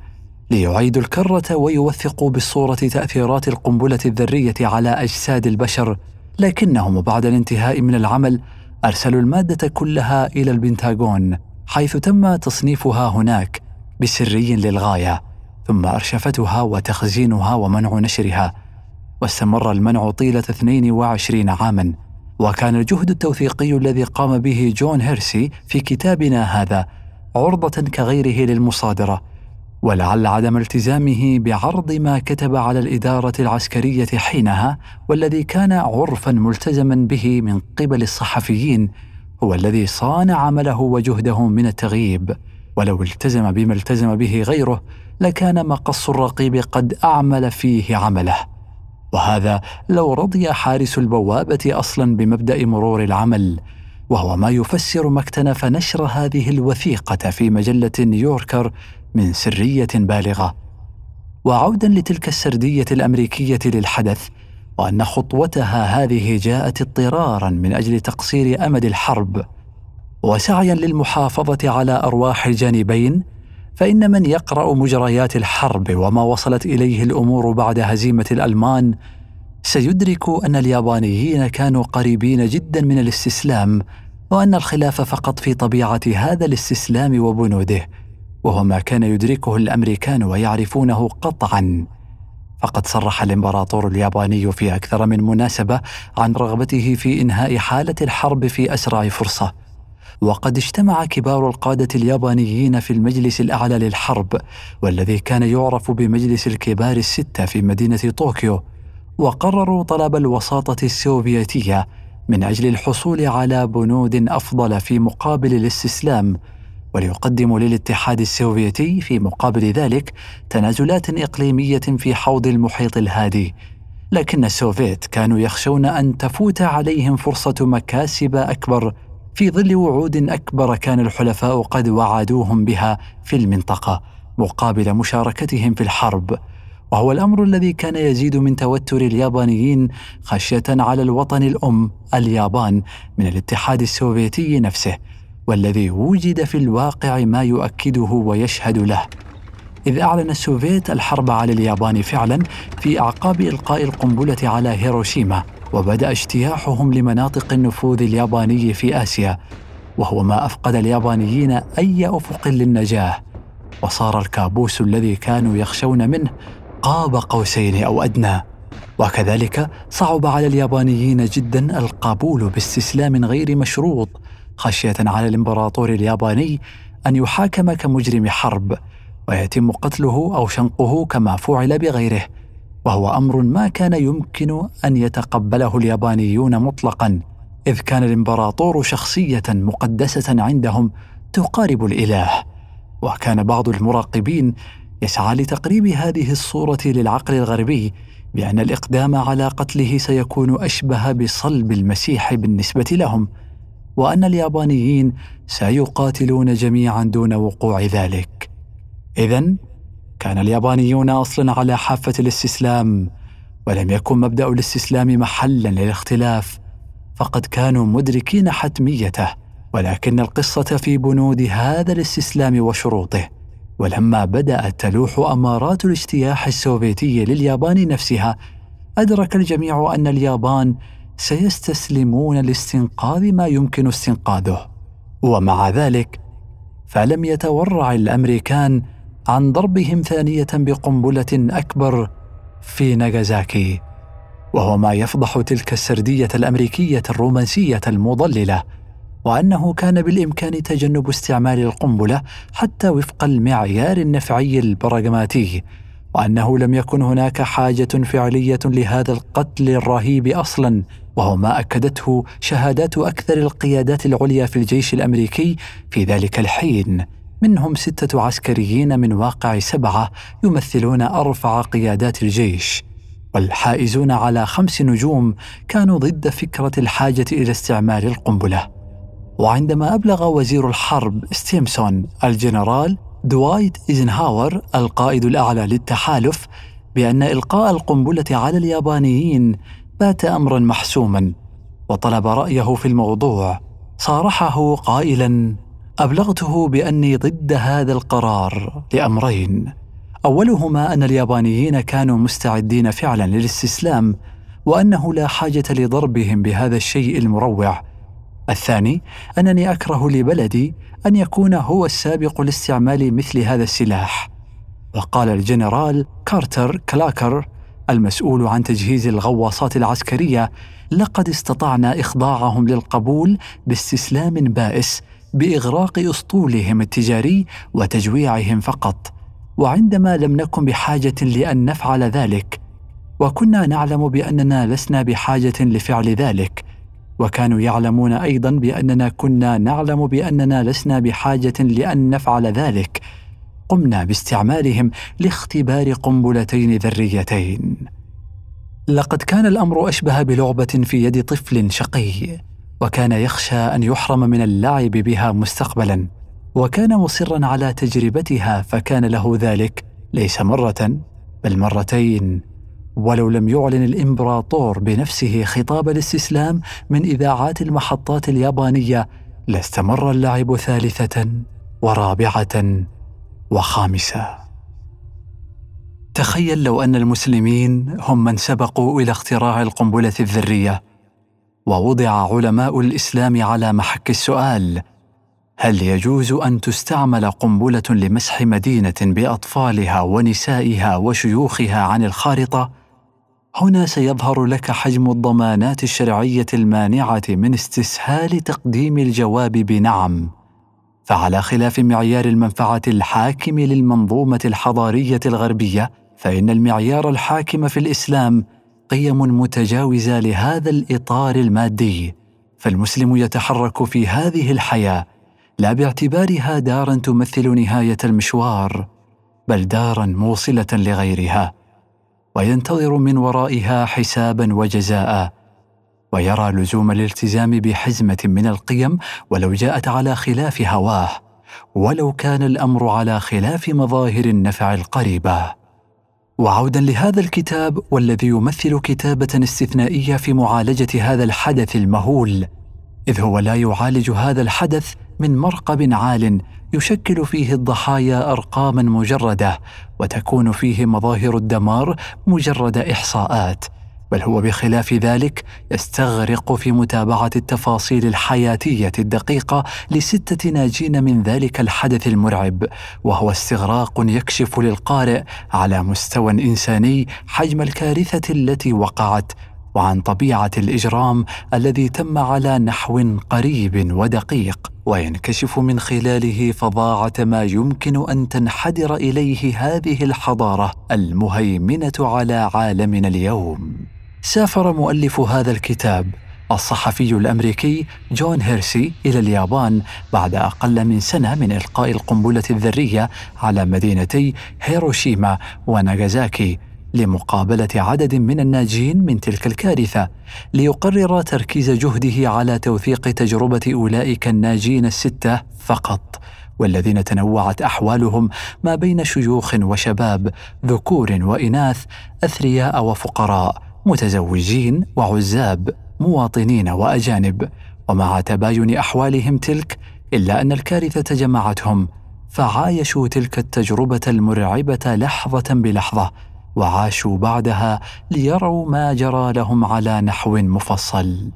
ليعيدوا الكرة ويوثقوا بالصورة تأثيرات القنبلة الذرية على أجساد البشر. لكنهم بعد الانتهاء من العمل أرسلوا المادة كلها إلى البنتاغون حيث تم تصنيفها هناك بسري للغاية. ثم أرشفتها وتخزينها ومنع نشرها واستمر المنع طيلة 22 عاما. وكان الجهد التوثيقي الذي قام به جون هيرسي في كتابنا هذا عرضة كغيره للمصادرة ولعل عدم التزامه بعرض ما كتب على الإدارة العسكرية حينها والذي كان عرفا ملتزما به من قبل الصحفيين هو الذي صان عمله وجهده من التغييب. ولو التزم بما التزم به غيره لكان مقص الرقيب قد أعمل فيه عمله. وهذا لو رضي حارس البوابة أصلا بمبدأ مرور العمل وهو ما يفسر ما اكتنف نشر هذه الوثيقة في مجلة نيويوركر من سرية بالغة. وعودا لتلك السردية الأمريكية للحدث وأن خطوتها هذه جاءت اضطرارا من أجل تقصير أمد الحرب. وسعيا للمحافظة على أرواح الجانبين فإن من يقرأ مجريات الحرب وما وصلت إليه الأمور بعد هزيمة الألمان سيدرك أن اليابانيين كانوا قريبين جدا من الاستسلام وأن الخلاف فقط في طبيعة هذا الاستسلام وبنوده وهو ما كان يدركه الأمريكان ويعرفونه قطعا. فقد صرح الإمبراطور الياباني في أكثر من مناسبة عن رغبته في إنهاء حالة الحرب في أسرع فرصة. وقد اجتمع كبار القادة اليابانيين في المجلس الأعلى للحرب والذي كان يعرف بمجلس الكبار الستة في مدينة طوكيو وقرروا طلب الوساطة السوفيتية من أجل الحصول على بنود أفضل في مقابل الاستسلام وليقدم للاتحاد السوفيتي في مقابل ذلك تنازلات إقليمية في حوض المحيط الهادي. لكن السوفيت كانوا يخشون أن تفوت عليهم فرصة مكاسب أكبر في ظل وعود أكبر كان الحلفاء قد وعدوهم بها في المنطقة مقابل مشاركتهم في الحرب وهو الأمر الذي كان يزيد من توتر اليابانيين خشية على الوطن الأم اليابان من الاتحاد السوفيتي نفسه والذي وجد في الواقع ما يؤكده ويشهد له. إذ أعلن السوفيت الحرب على اليابان فعلا في أعقاب إلقاء القنبلة على هيروشيما. وبدأ اجتياحهم لمناطق النفوذ الياباني في آسيا وهو ما أفقد اليابانيين أي أفق للنجاة. وصار الكابوس الذي كانوا يخشون منه قاب قوسين أو أدنى. وكذلك صعب على اليابانيين جدا القبول باستسلام غير مشروط خشية على الإمبراطور الياباني أن يحاكم كمجرم حرب ويتم قتله أو شنقه كما فعل بغيره. وهو أمر ما كان يمكن أن يتقبله اليابانيون مطلقا إذ كان الإمبراطور شخصية مقدسة عندهم تقارب الإله. وكان بعض المراقبين يسعى لتقريب هذه الصورة للعقل الغربي بأن الإقدام على قتله سيكون أشبه بصلب المسيح بالنسبة لهم وأن اليابانيين سيقاتلون جميعا دون وقوع ذلك. اذا كان اليابانيون أصلا على حافة الاستسلام ولم يكن مبدأ الاستسلام محلا للاختلاف فقد كانوا مدركين حتميته ولكن القصة في بنود هذا الاستسلام وشروطه. ولما بدأت تلوح أمارات الاجتياح السوفيتي لليابان نفسها أدرك الجميع أن اليابان سيستسلمون لاستنقاذ ما يمكن استنقاذه. ومع ذلك فلم يتورع الأمريكان عن ضربهم ثانية بقنبلة أكبر في ناغازاكي وهو ما يفضح تلك السردية الأمريكية الرومانسية المضللة وأنه كان بالإمكان تجنب استعمال القنبلة حتى وفق المعيار النفعي البراغماتي وأنه لم يكن هناك حاجة فعلية لهذا القتل الرهيب أصلا وهو ما أكدته شهادات أكثر القيادات العليا في الجيش الأمريكي في ذلك الحين. منهم ستة عسكريين من واقع سبعة يمثلون أرفع قيادات الجيش والحائزون على خمس نجوم كانوا ضد فكرة الحاجة إلى استعمال القنبلة. وعندما أبلغ وزير الحرب ستيمسون الجنرال دوايت إيزنهاور القائد الأعلى للتحالف بأن إلقاء القنبلة على اليابانيين بات أمرا محسوما وطلب رأيه في الموضوع صارحه قائلا أبلغته بأني ضد هذا القرار لأمرين. أولهما أن اليابانيين كانوا مستعدين فعلا للاستسلام وأنه لا حاجة لضربهم بهذا الشيء المروع. الثاني أنني أكره لبلدي أن يكون هو السابق لاستعمال مثل هذا السلاح. وقال الجنرال كارتر كلارك المسؤول عن تجهيز الغواصات العسكرية لقد استطعنا إخضاعهم للقبول باستسلام بائس بإغراق أسطولهم التجاري وتجويعهم فقط وعندما لم نكن بحاجة لأن نفعل ذلك وكنا نعلم بأننا لسنا بحاجة لفعل ذلك وكانوا يعلمون أيضا بأننا كنا نعلم بأننا لسنا بحاجة لأن نفعل ذلك. قمنا باستعمالهم لاختبار قنبلتين ذريتين. لقد كان الأمر أشبه بلعبة في يد طفل شقي. وكان يخشى أن يحرم من اللعب بها مستقبلا وكان مصرا على تجربتها فكان له ذلك ليس مرة بل مرتين. ولو لم يعلن الإمبراطور بنفسه خطاب الاستسلام من إذاعات المحطات اليابانية لاستمر اللعب ثالثة ورابعة وخامسة. تخيل لو أن المسلمين هم من سبقوا إلى اختراع القنبلة الذرية. ووضع علماء الإسلام على محك السؤال هل يجوز أن تستعمل قنبلة لمسح مدينة بأطفالها ونسائها وشيوخها عن الخارطة؟ هنا سيظهر لك حجم الضمانات الشرعية المانعة من استسهال تقديم الجواب بنعم. فعلى خلاف معيار المنفعة الحاكم للمنظومة الحضارية الغربية فإن المعيار الحاكم في الإسلام قيم متجاوزة لهذا الإطار المادي فالمسلم يتحرك في هذه الحياة لا باعتبارها دارا تمثل نهاية المشوار بل دارا موصلة لغيرها وينتظر من ورائها حسابا وجزاء ويرى لزوم الالتزام بحزمة من القيم ولو جاءت على خلاف هواه ولو كان الأمر على خلاف مظاهر النفع القريبة. وعودا لهذا الكتاب والذي يمثل كتابة استثنائية في معالجة هذا الحدث المهول إذ هو لا يعالج هذا الحدث من مرقب عال يشكل فيه الضحايا أرقاما مجردة وتكون فيه مظاهر الدمار مجرد إحصاءات. بل هو بخلاف ذلك يستغرق في متابعة التفاصيل الحياتية الدقيقة لستة ناجين من ذلك الحدث المرعب وهو استغراق يكشف للقارئ على مستوى إنساني حجم الكارثة التي وقعت وعن طبيعة الإجرام الذي تم على نحو قريب ودقيق. وينكشف من خلاله فظاعة ما يمكن أن تنحدر إليه هذه الحضارة المهيمنة على عالمنا اليوم. سافر مؤلف هذا الكتاب الصحفي الأمريكي جون هيرسي إلى اليابان بعد أقل من سنة من إلقاء القنبلة الذرية على مدينتي هيروشيما وناغازاكي لمقابلة عدد من الناجين من تلك الكارثة ليقرر تركيز جهده على توثيق تجربة أولئك الناجين الستة فقط والذين تنوعت أحوالهم ما بين شيوخ وشباب ذكور وإناث أثرياء وفقراء. متزوجين وعزاب مواطنين وأجانب. ومع تباين أحوالهم تلك إلا أن الكارثة جمعتهم فعايشوا تلك التجربة المرعبة لحظة بلحظة وعاشوا بعدها ليروا ما جرى لهم على نحو مفصل.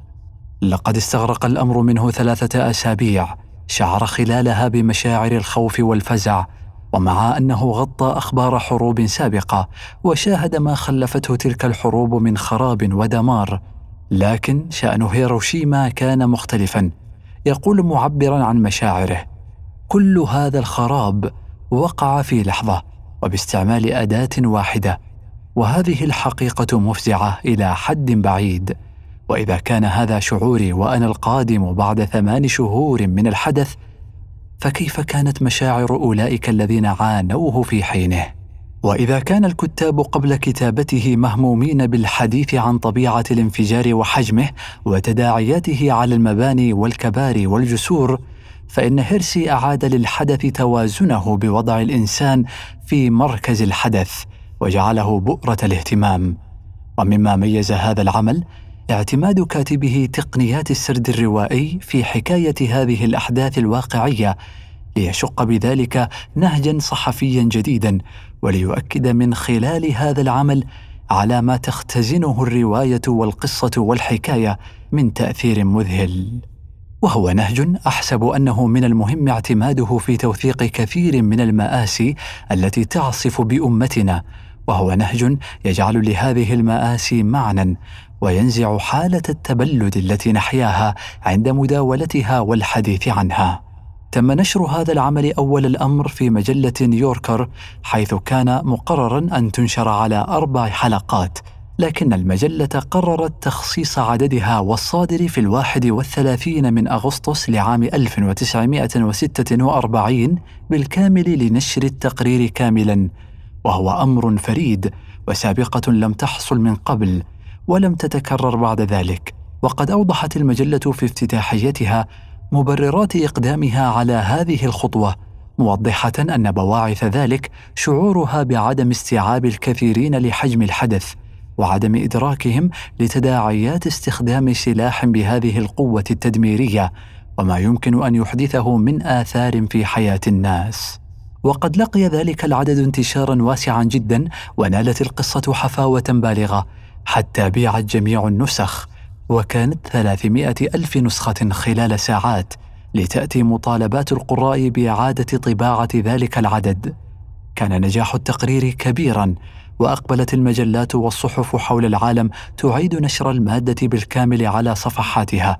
لقد استغرق الأمر منه ثلاثة أسابيع شعر خلالها بمشاعر الخوف والفزع ومع أنه غطى أخبار حروب سابقة وشاهد ما خلفته تلك الحروب من خراب ودمار لكن شأن هيروشيما كان مختلفا يقول معبرا عن مشاعره كل هذا الخراب وقع في لحظة وباستعمال أداة واحدة وهذه الحقيقة مفزعة إلى حد بعيد وإذا كان هذا شعوري وأنا القادم بعد ثمان شهور من الحدث فكيف كانت مشاعر أولئك الذين عانوه في حينه؟ وإذا كان الكتاب قبل كتابته مهمومين بالحديث عن طبيعة الانفجار وحجمه وتداعياته على المباني والكباري والجسور فإن هيرسي أعاد للحدث توازنه بوضع الإنسان في مركز الحدث وجعله بؤرة الاهتمام. ومما ميز هذا العمل اعتماد كاتبه تقنيات السرد الروائي في حكاية هذه الأحداث الواقعية ليشق بذلك نهجا صحفيا جديدا وليؤكد من خلال هذا العمل على ما تختزنه الرواية والقصة والحكاية من تأثير مذهل. وهو نهج أحسب أنه من المهم اعتماده في توثيق كثير من المآسي التي تعصف بأمتنا وهو نهج يجعل لهذه المآسي معنى وينزع حالة التبلد التي نحياها عند مداولتها والحديث عنها. تم نشر هذا العمل أول الأمر في مجلة نيويوركر حيث كان مقررا أن تنشر على أربع حلقات لكن المجلة قررت تخصيص عددها والصادر في الواحد والثلاثين من أغسطس لعام 1946 بالكامل لنشر التقرير كاملا وهو أمر فريد وسابقة لم تحصل من قبل ولم تتكرر بعد ذلك وقد أوضحت المجلة في افتتاحيتها مبررات إقدامها على هذه الخطوة موضحة أن بواعث ذلك شعورها بعدم استيعاب الكثيرين لحجم الحدث وعدم إدراكهم لتداعيات استخدام سلاح بهذه القوة التدميرية وما يمكن أن يحدثه من آثار في حياة الناس. وقد لقي ذلك العدد انتشارا واسعا جدا ونالت القصة حفاوة بالغة حتى بيعت جميع النسخ وكانت ثلاثمائة ألف نسخة خلال ساعات لتأتي مطالبات القراء بإعادة طباعة ذلك العدد. كان نجاح التقرير كبيرا وأقبلت المجلات والصحف حول العالم تعيد نشر المادة بالكامل على صفحاتها.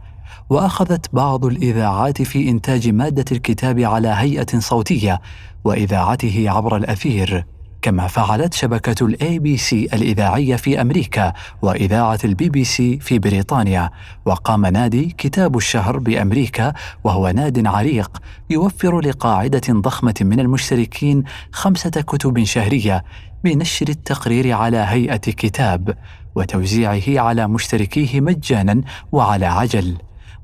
وأخذت بعض الإذاعات في إنتاج مادة الكتاب على هيئة صوتية وإذاعته عبر الأثير. كما فعلت شبكة ال ABC الإذاعية في أمريكا وإذاعة البي بي سي في بريطانيا. وقام نادي كتاب الشهر بأمريكا وهو ناد عريق يوفر لقاعدة ضخمة من المشتركين خمسة كتب شهرية بنشر التقرير على هيئة كتاب وتوزيعه على مشتركيه مجانا وعلى عجل.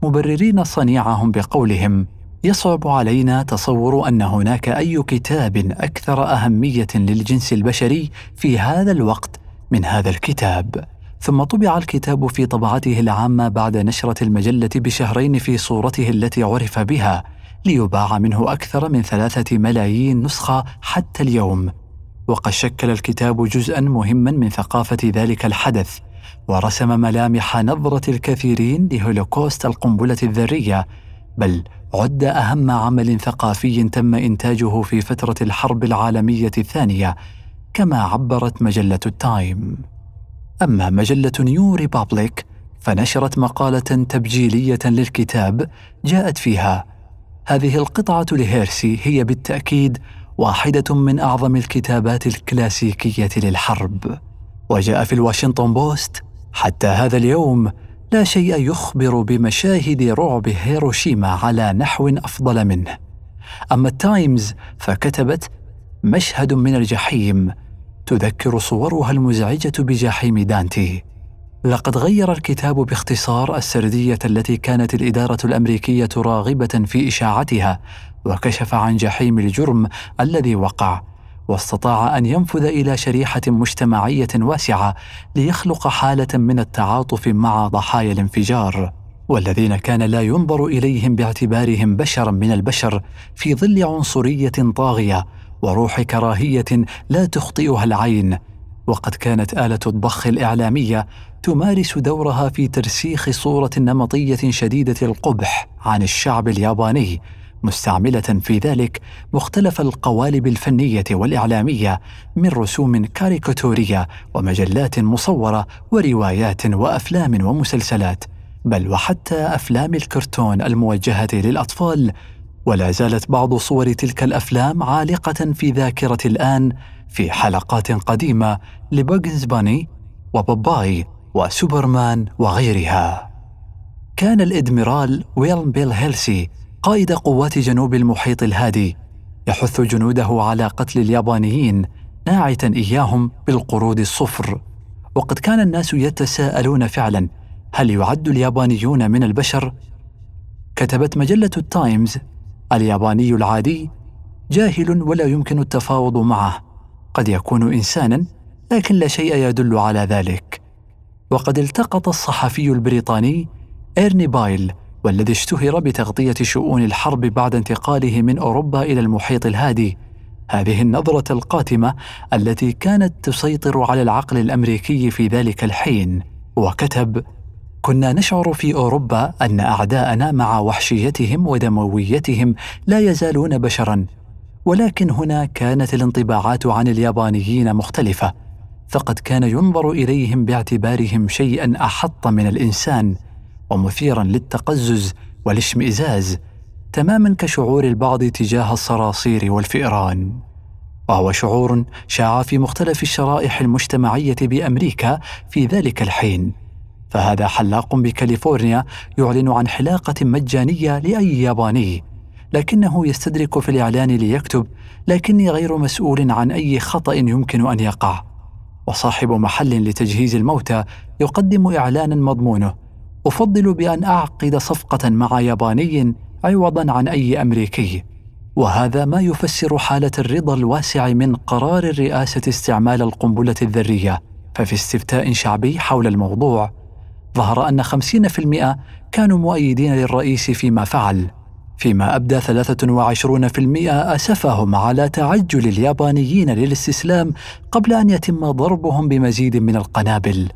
مبررين صنيعهم بقولهم يصعب علينا تصور أن هناك أي كتاب أكثر أهمية للجنس البشري في هذا الوقت من هذا الكتاب. ثم طبع الكتاب في طبعته العامة بعد نشرة المجلة بشهرين في صورته التي عرف بها ليباع منه أكثر من ثلاثة ملايين نسخة حتى اليوم. وقد شكل الكتاب جزءا مهما من ثقافة ذلك الحدث ورسم ملامح نظرة الكثيرين لهولوكوست القنبلة الذرية بل عد أهم عمل ثقافي تم إنتاجه في فترة الحرب العالمية الثانية كما عبرت مجلة التايم. أما مجلة نيو ريبابليك فنشرت مقالة تبجيلية للكتاب جاءت فيها هذه القطعة لهيرسي هي بالتأكيد واحدة من أعظم الكتابات الكلاسيكية للحرب وجاء في الواشنطن بوست حتى هذا اليوم لا شيء يخبر بمشاهد رعب هيروشيما على نحو أفضل منه. أما التايمز فكتبت مشهد من الجحيم. تذكر صورها المزعجة بجحيم دانتي. لقد غير الكتاب باختصار السردية التي كانت الإدارة الأمريكية راغبة في إشاعتها وكشف عن جحيم الجرم الذي وقع. واستطاع أن ينفذ إلى شريحة مجتمعية واسعة ليخلق حالة من التعاطف مع ضحايا الانفجار والذين كان لا ينظر إليهم باعتبارهم بشرا من البشر في ظل عنصرية طاغية وروح كراهية لا تخطئها العين وقد كانت آلة الضخ الإعلامية تمارس دورها في ترسيخ صورة نمطية شديدة القبح عن الشعب الياباني مستعملة في ذلك مختلف القوالب الفنية والإعلامية من رسوم كاريكاتورية ومجلات مصورة وروايات وأفلام ومسلسلات بل وحتى أفلام الكرتون الموجهة للأطفال. ولا زالت بعض صور تلك الأفلام عالقة في ذاكرة الآن في حلقات قديمة لباجنز باني وباباي وسوبرمان وغيرها. كان الإدميرال ويلم بيل هيلسي قائد قوات جنوب المحيط الهادي. يحث جنوده على قتل اليابانيين ناعتا إياهم بالقرود الصفر. وقد كان الناس يتساءلون فعلا هل يعد اليابانيون من البشر؟ كتبت مجلة التايمز الياباني العادي جاهل ولا يمكن التفاوض معه. قد يكون انسانا لكن لا شيء يدل على ذلك. وقد التقط الصحفي البريطاني إيرني بايل والذي اشتهر بتغطية شؤون الحرب بعد انتقاله من أوروبا إلى المحيط الهادي. هذه النظرة القاتمة التي كانت تسيطر على العقل الأمريكي في ذلك الحين. وكتب كنا نشعر في أوروبا أن أعداءنا مع وحشيتهم ودمويتهم لا يزالون بشرا ولكن هنا كانت الانطباعات عن اليابانيين مختلفة فقد كان ينظر إليهم باعتبارهم شيئا أحط من الإنسان. ومثيرا للتقزز والاشمئزاز تماما كشعور البعض تجاه الصراصير والفئران. وهو شعور شاع في مختلف الشرائح المجتمعية بأمريكا في ذلك الحين. فهذا حلاق بكاليفورنيا يعلن عن حلاقة مجانية لأي ياباني لكنه يستدرك في الإعلان ليكتب لكني غير مسؤول عن أي خطأ يمكن أن يقع وصاحب محل لتجهيز الموتى يقدم إعلانا مضمونه أفضل بأن أعقد صفقة مع ياباني عوضا عن أي أمريكي. وهذا ما يفسر حالة الرضا الواسع من قرار الرئاسة استعمال القنبلة الذرية. ففي استفتاء شعبي حول الموضوع ظهر أن 50% كانوا مؤيدين للرئيس فيما فعل فيما أبدى 23% أسفهم على تعجل اليابانيين للاستسلام قبل أن يتم ضربهم بمزيد من القنابل.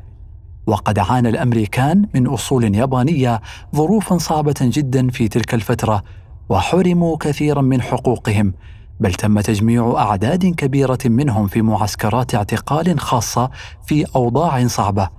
وقد عانى الأمريكان من أصول يابانية ظروفا صعبة جدا في تلك الفترة وحرموا كثيرا من حقوقهم بل تم تجميع أعداد كبيرة منهم في معسكرات اعتقال خاصة في أوضاع صعبة.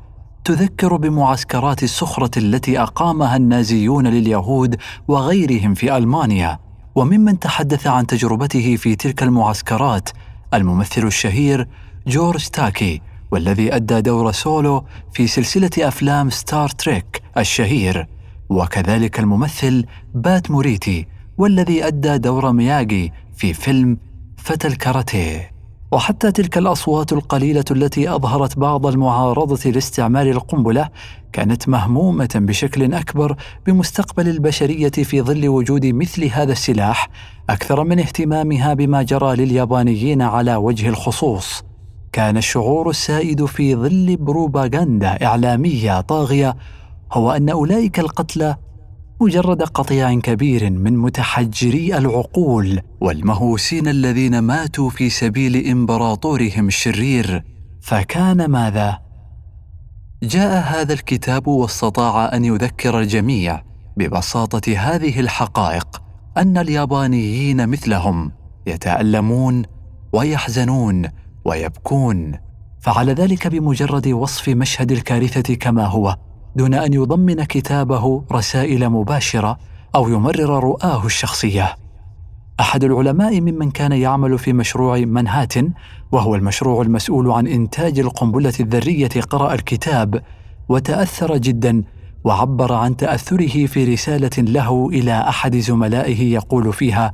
تذكر بمعسكرات السخره التي أقامها النازيون لليهود وغيرهم في ألمانيا. وممن تحدث عن تجربته في تلك المعسكرات الممثل الشهير جورج تاكي. والذي أدى دور سولو في سلسلة أفلام ستار تريك الشهير. وكذلك الممثل بات موريتي والذي أدى دور مياغي في فيلم فتى الكاراتيه وحتى تلك الأصوات القليلة التي أظهرت بعض المعارضة لاستعمال القنبلة كانت مهمومة بشكل أكبر بمستقبل البشرية في ظل وجود مثل هذا السلاح أكثر من اهتمامها بما جرى لليابانيين على وجه الخصوص. كان الشعور السائد في ظل بروباغندا إعلامية طاغية هو أن أولئك القتلى مجرد قطيع كبير من متحجري العقول والمهووسين الذين ماتوا في سبيل إمبراطورهم الشرير. فكان ماذا؟ جاء هذا الكتاب واستطاع أن يذكر الجميع ببساطة هذه الحقائق أن اليابانيين مثلهم يتألمون ويحزنون ويبكون. فعل ذلك بمجرد وصف مشهد الكارثة كما هو دون أن يضمن كتابه رسائل مباشرة أو يمرر رؤاه الشخصية. أحد العلماء ممن كان يعمل في مشروع منهاتن وهو المشروع المسؤول عن إنتاج القنبلة الذرية قرأ الكتاب وتأثر جدا وعبر عن تأثره في رسالة له إلى أحد زملائه يقول فيها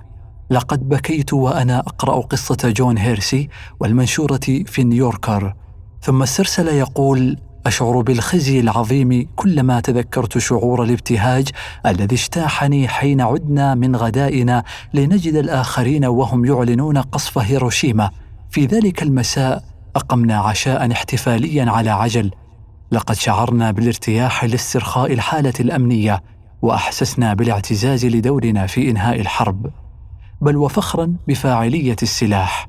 لقد بكيت وأنا أقرأ قصة جون هيرسي والمنشورة في نيويوركر ثم استرسل يقول أشعر بالخزي العظيم كلما تذكرت شعور الابتهاج الذي اجتاحني حين عدنا من غدائنا لنجد الآخرين وهم يعلنون قصف هيروشيما. في ذلك المساء أقمنا عشاء احتفاليا على عجل. لقد شعرنا بالارتياح لاسترخاء الحالة الأمنية وأحسسنا بالاعتزاز لدورنا في إنهاء الحرب. بل وفخرا بفاعلية السلاح.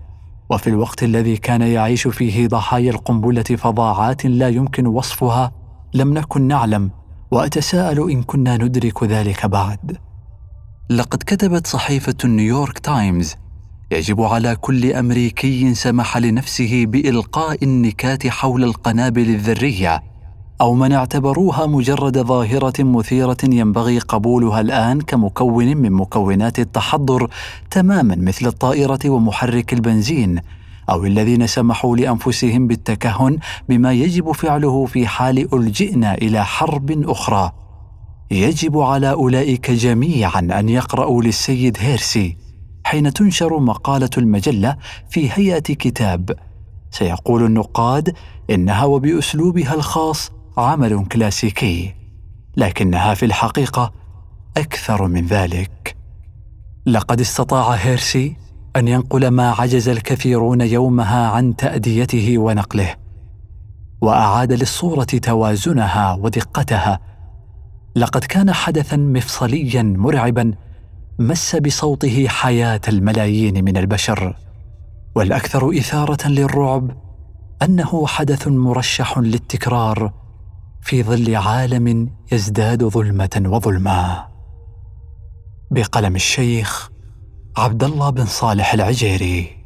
وفي الوقت الذي كان يعيش فيه ضحايا القنبلة فظاعات لا يمكن وصفها لم نكن نعلم وأتساءل إن كنا ندرك ذلك بعد. لقد كتبت صحيفة نيويورك تايمز يجب على كل أمريكي سمح لنفسه بإلقاء النكات حول القنابل الذرية أو من اعتبروها مجرد ظاهرة مثيرة ينبغي قبولها الآن كمكون من مكونات التحضر تماما مثل الطائرة ومحرك البنزين أو الذين سمحوا لأنفسهم بالتكهن بما يجب فعله في حال ألجئنا إلى حرب أخرى. يجب على أولئك جميعا أن يقرأوا للسيد هيرسي حين تنشر مقالة المجلة في هيئة كتاب. سيقول النقاد إنها وبأسلوبها الخاص عمل كلاسيكي لكنها في الحقيقة أكثر من ذلك. لقد استطاع هيرسي أن ينقل ما عجز الكثيرون يومها عن تأديته ونقله وأعاد للصورة توازنها ودقتها. لقد كان حدثا مفصليا مرعبا مس بصوته حياة الملايين من البشر. والأكثر إثارة للرعب أنه حدث مرشح للتكرار في ظل عالم يزداد ظلمة وظلما. بقلم الشيخ عبد الله بن صالح العجيري.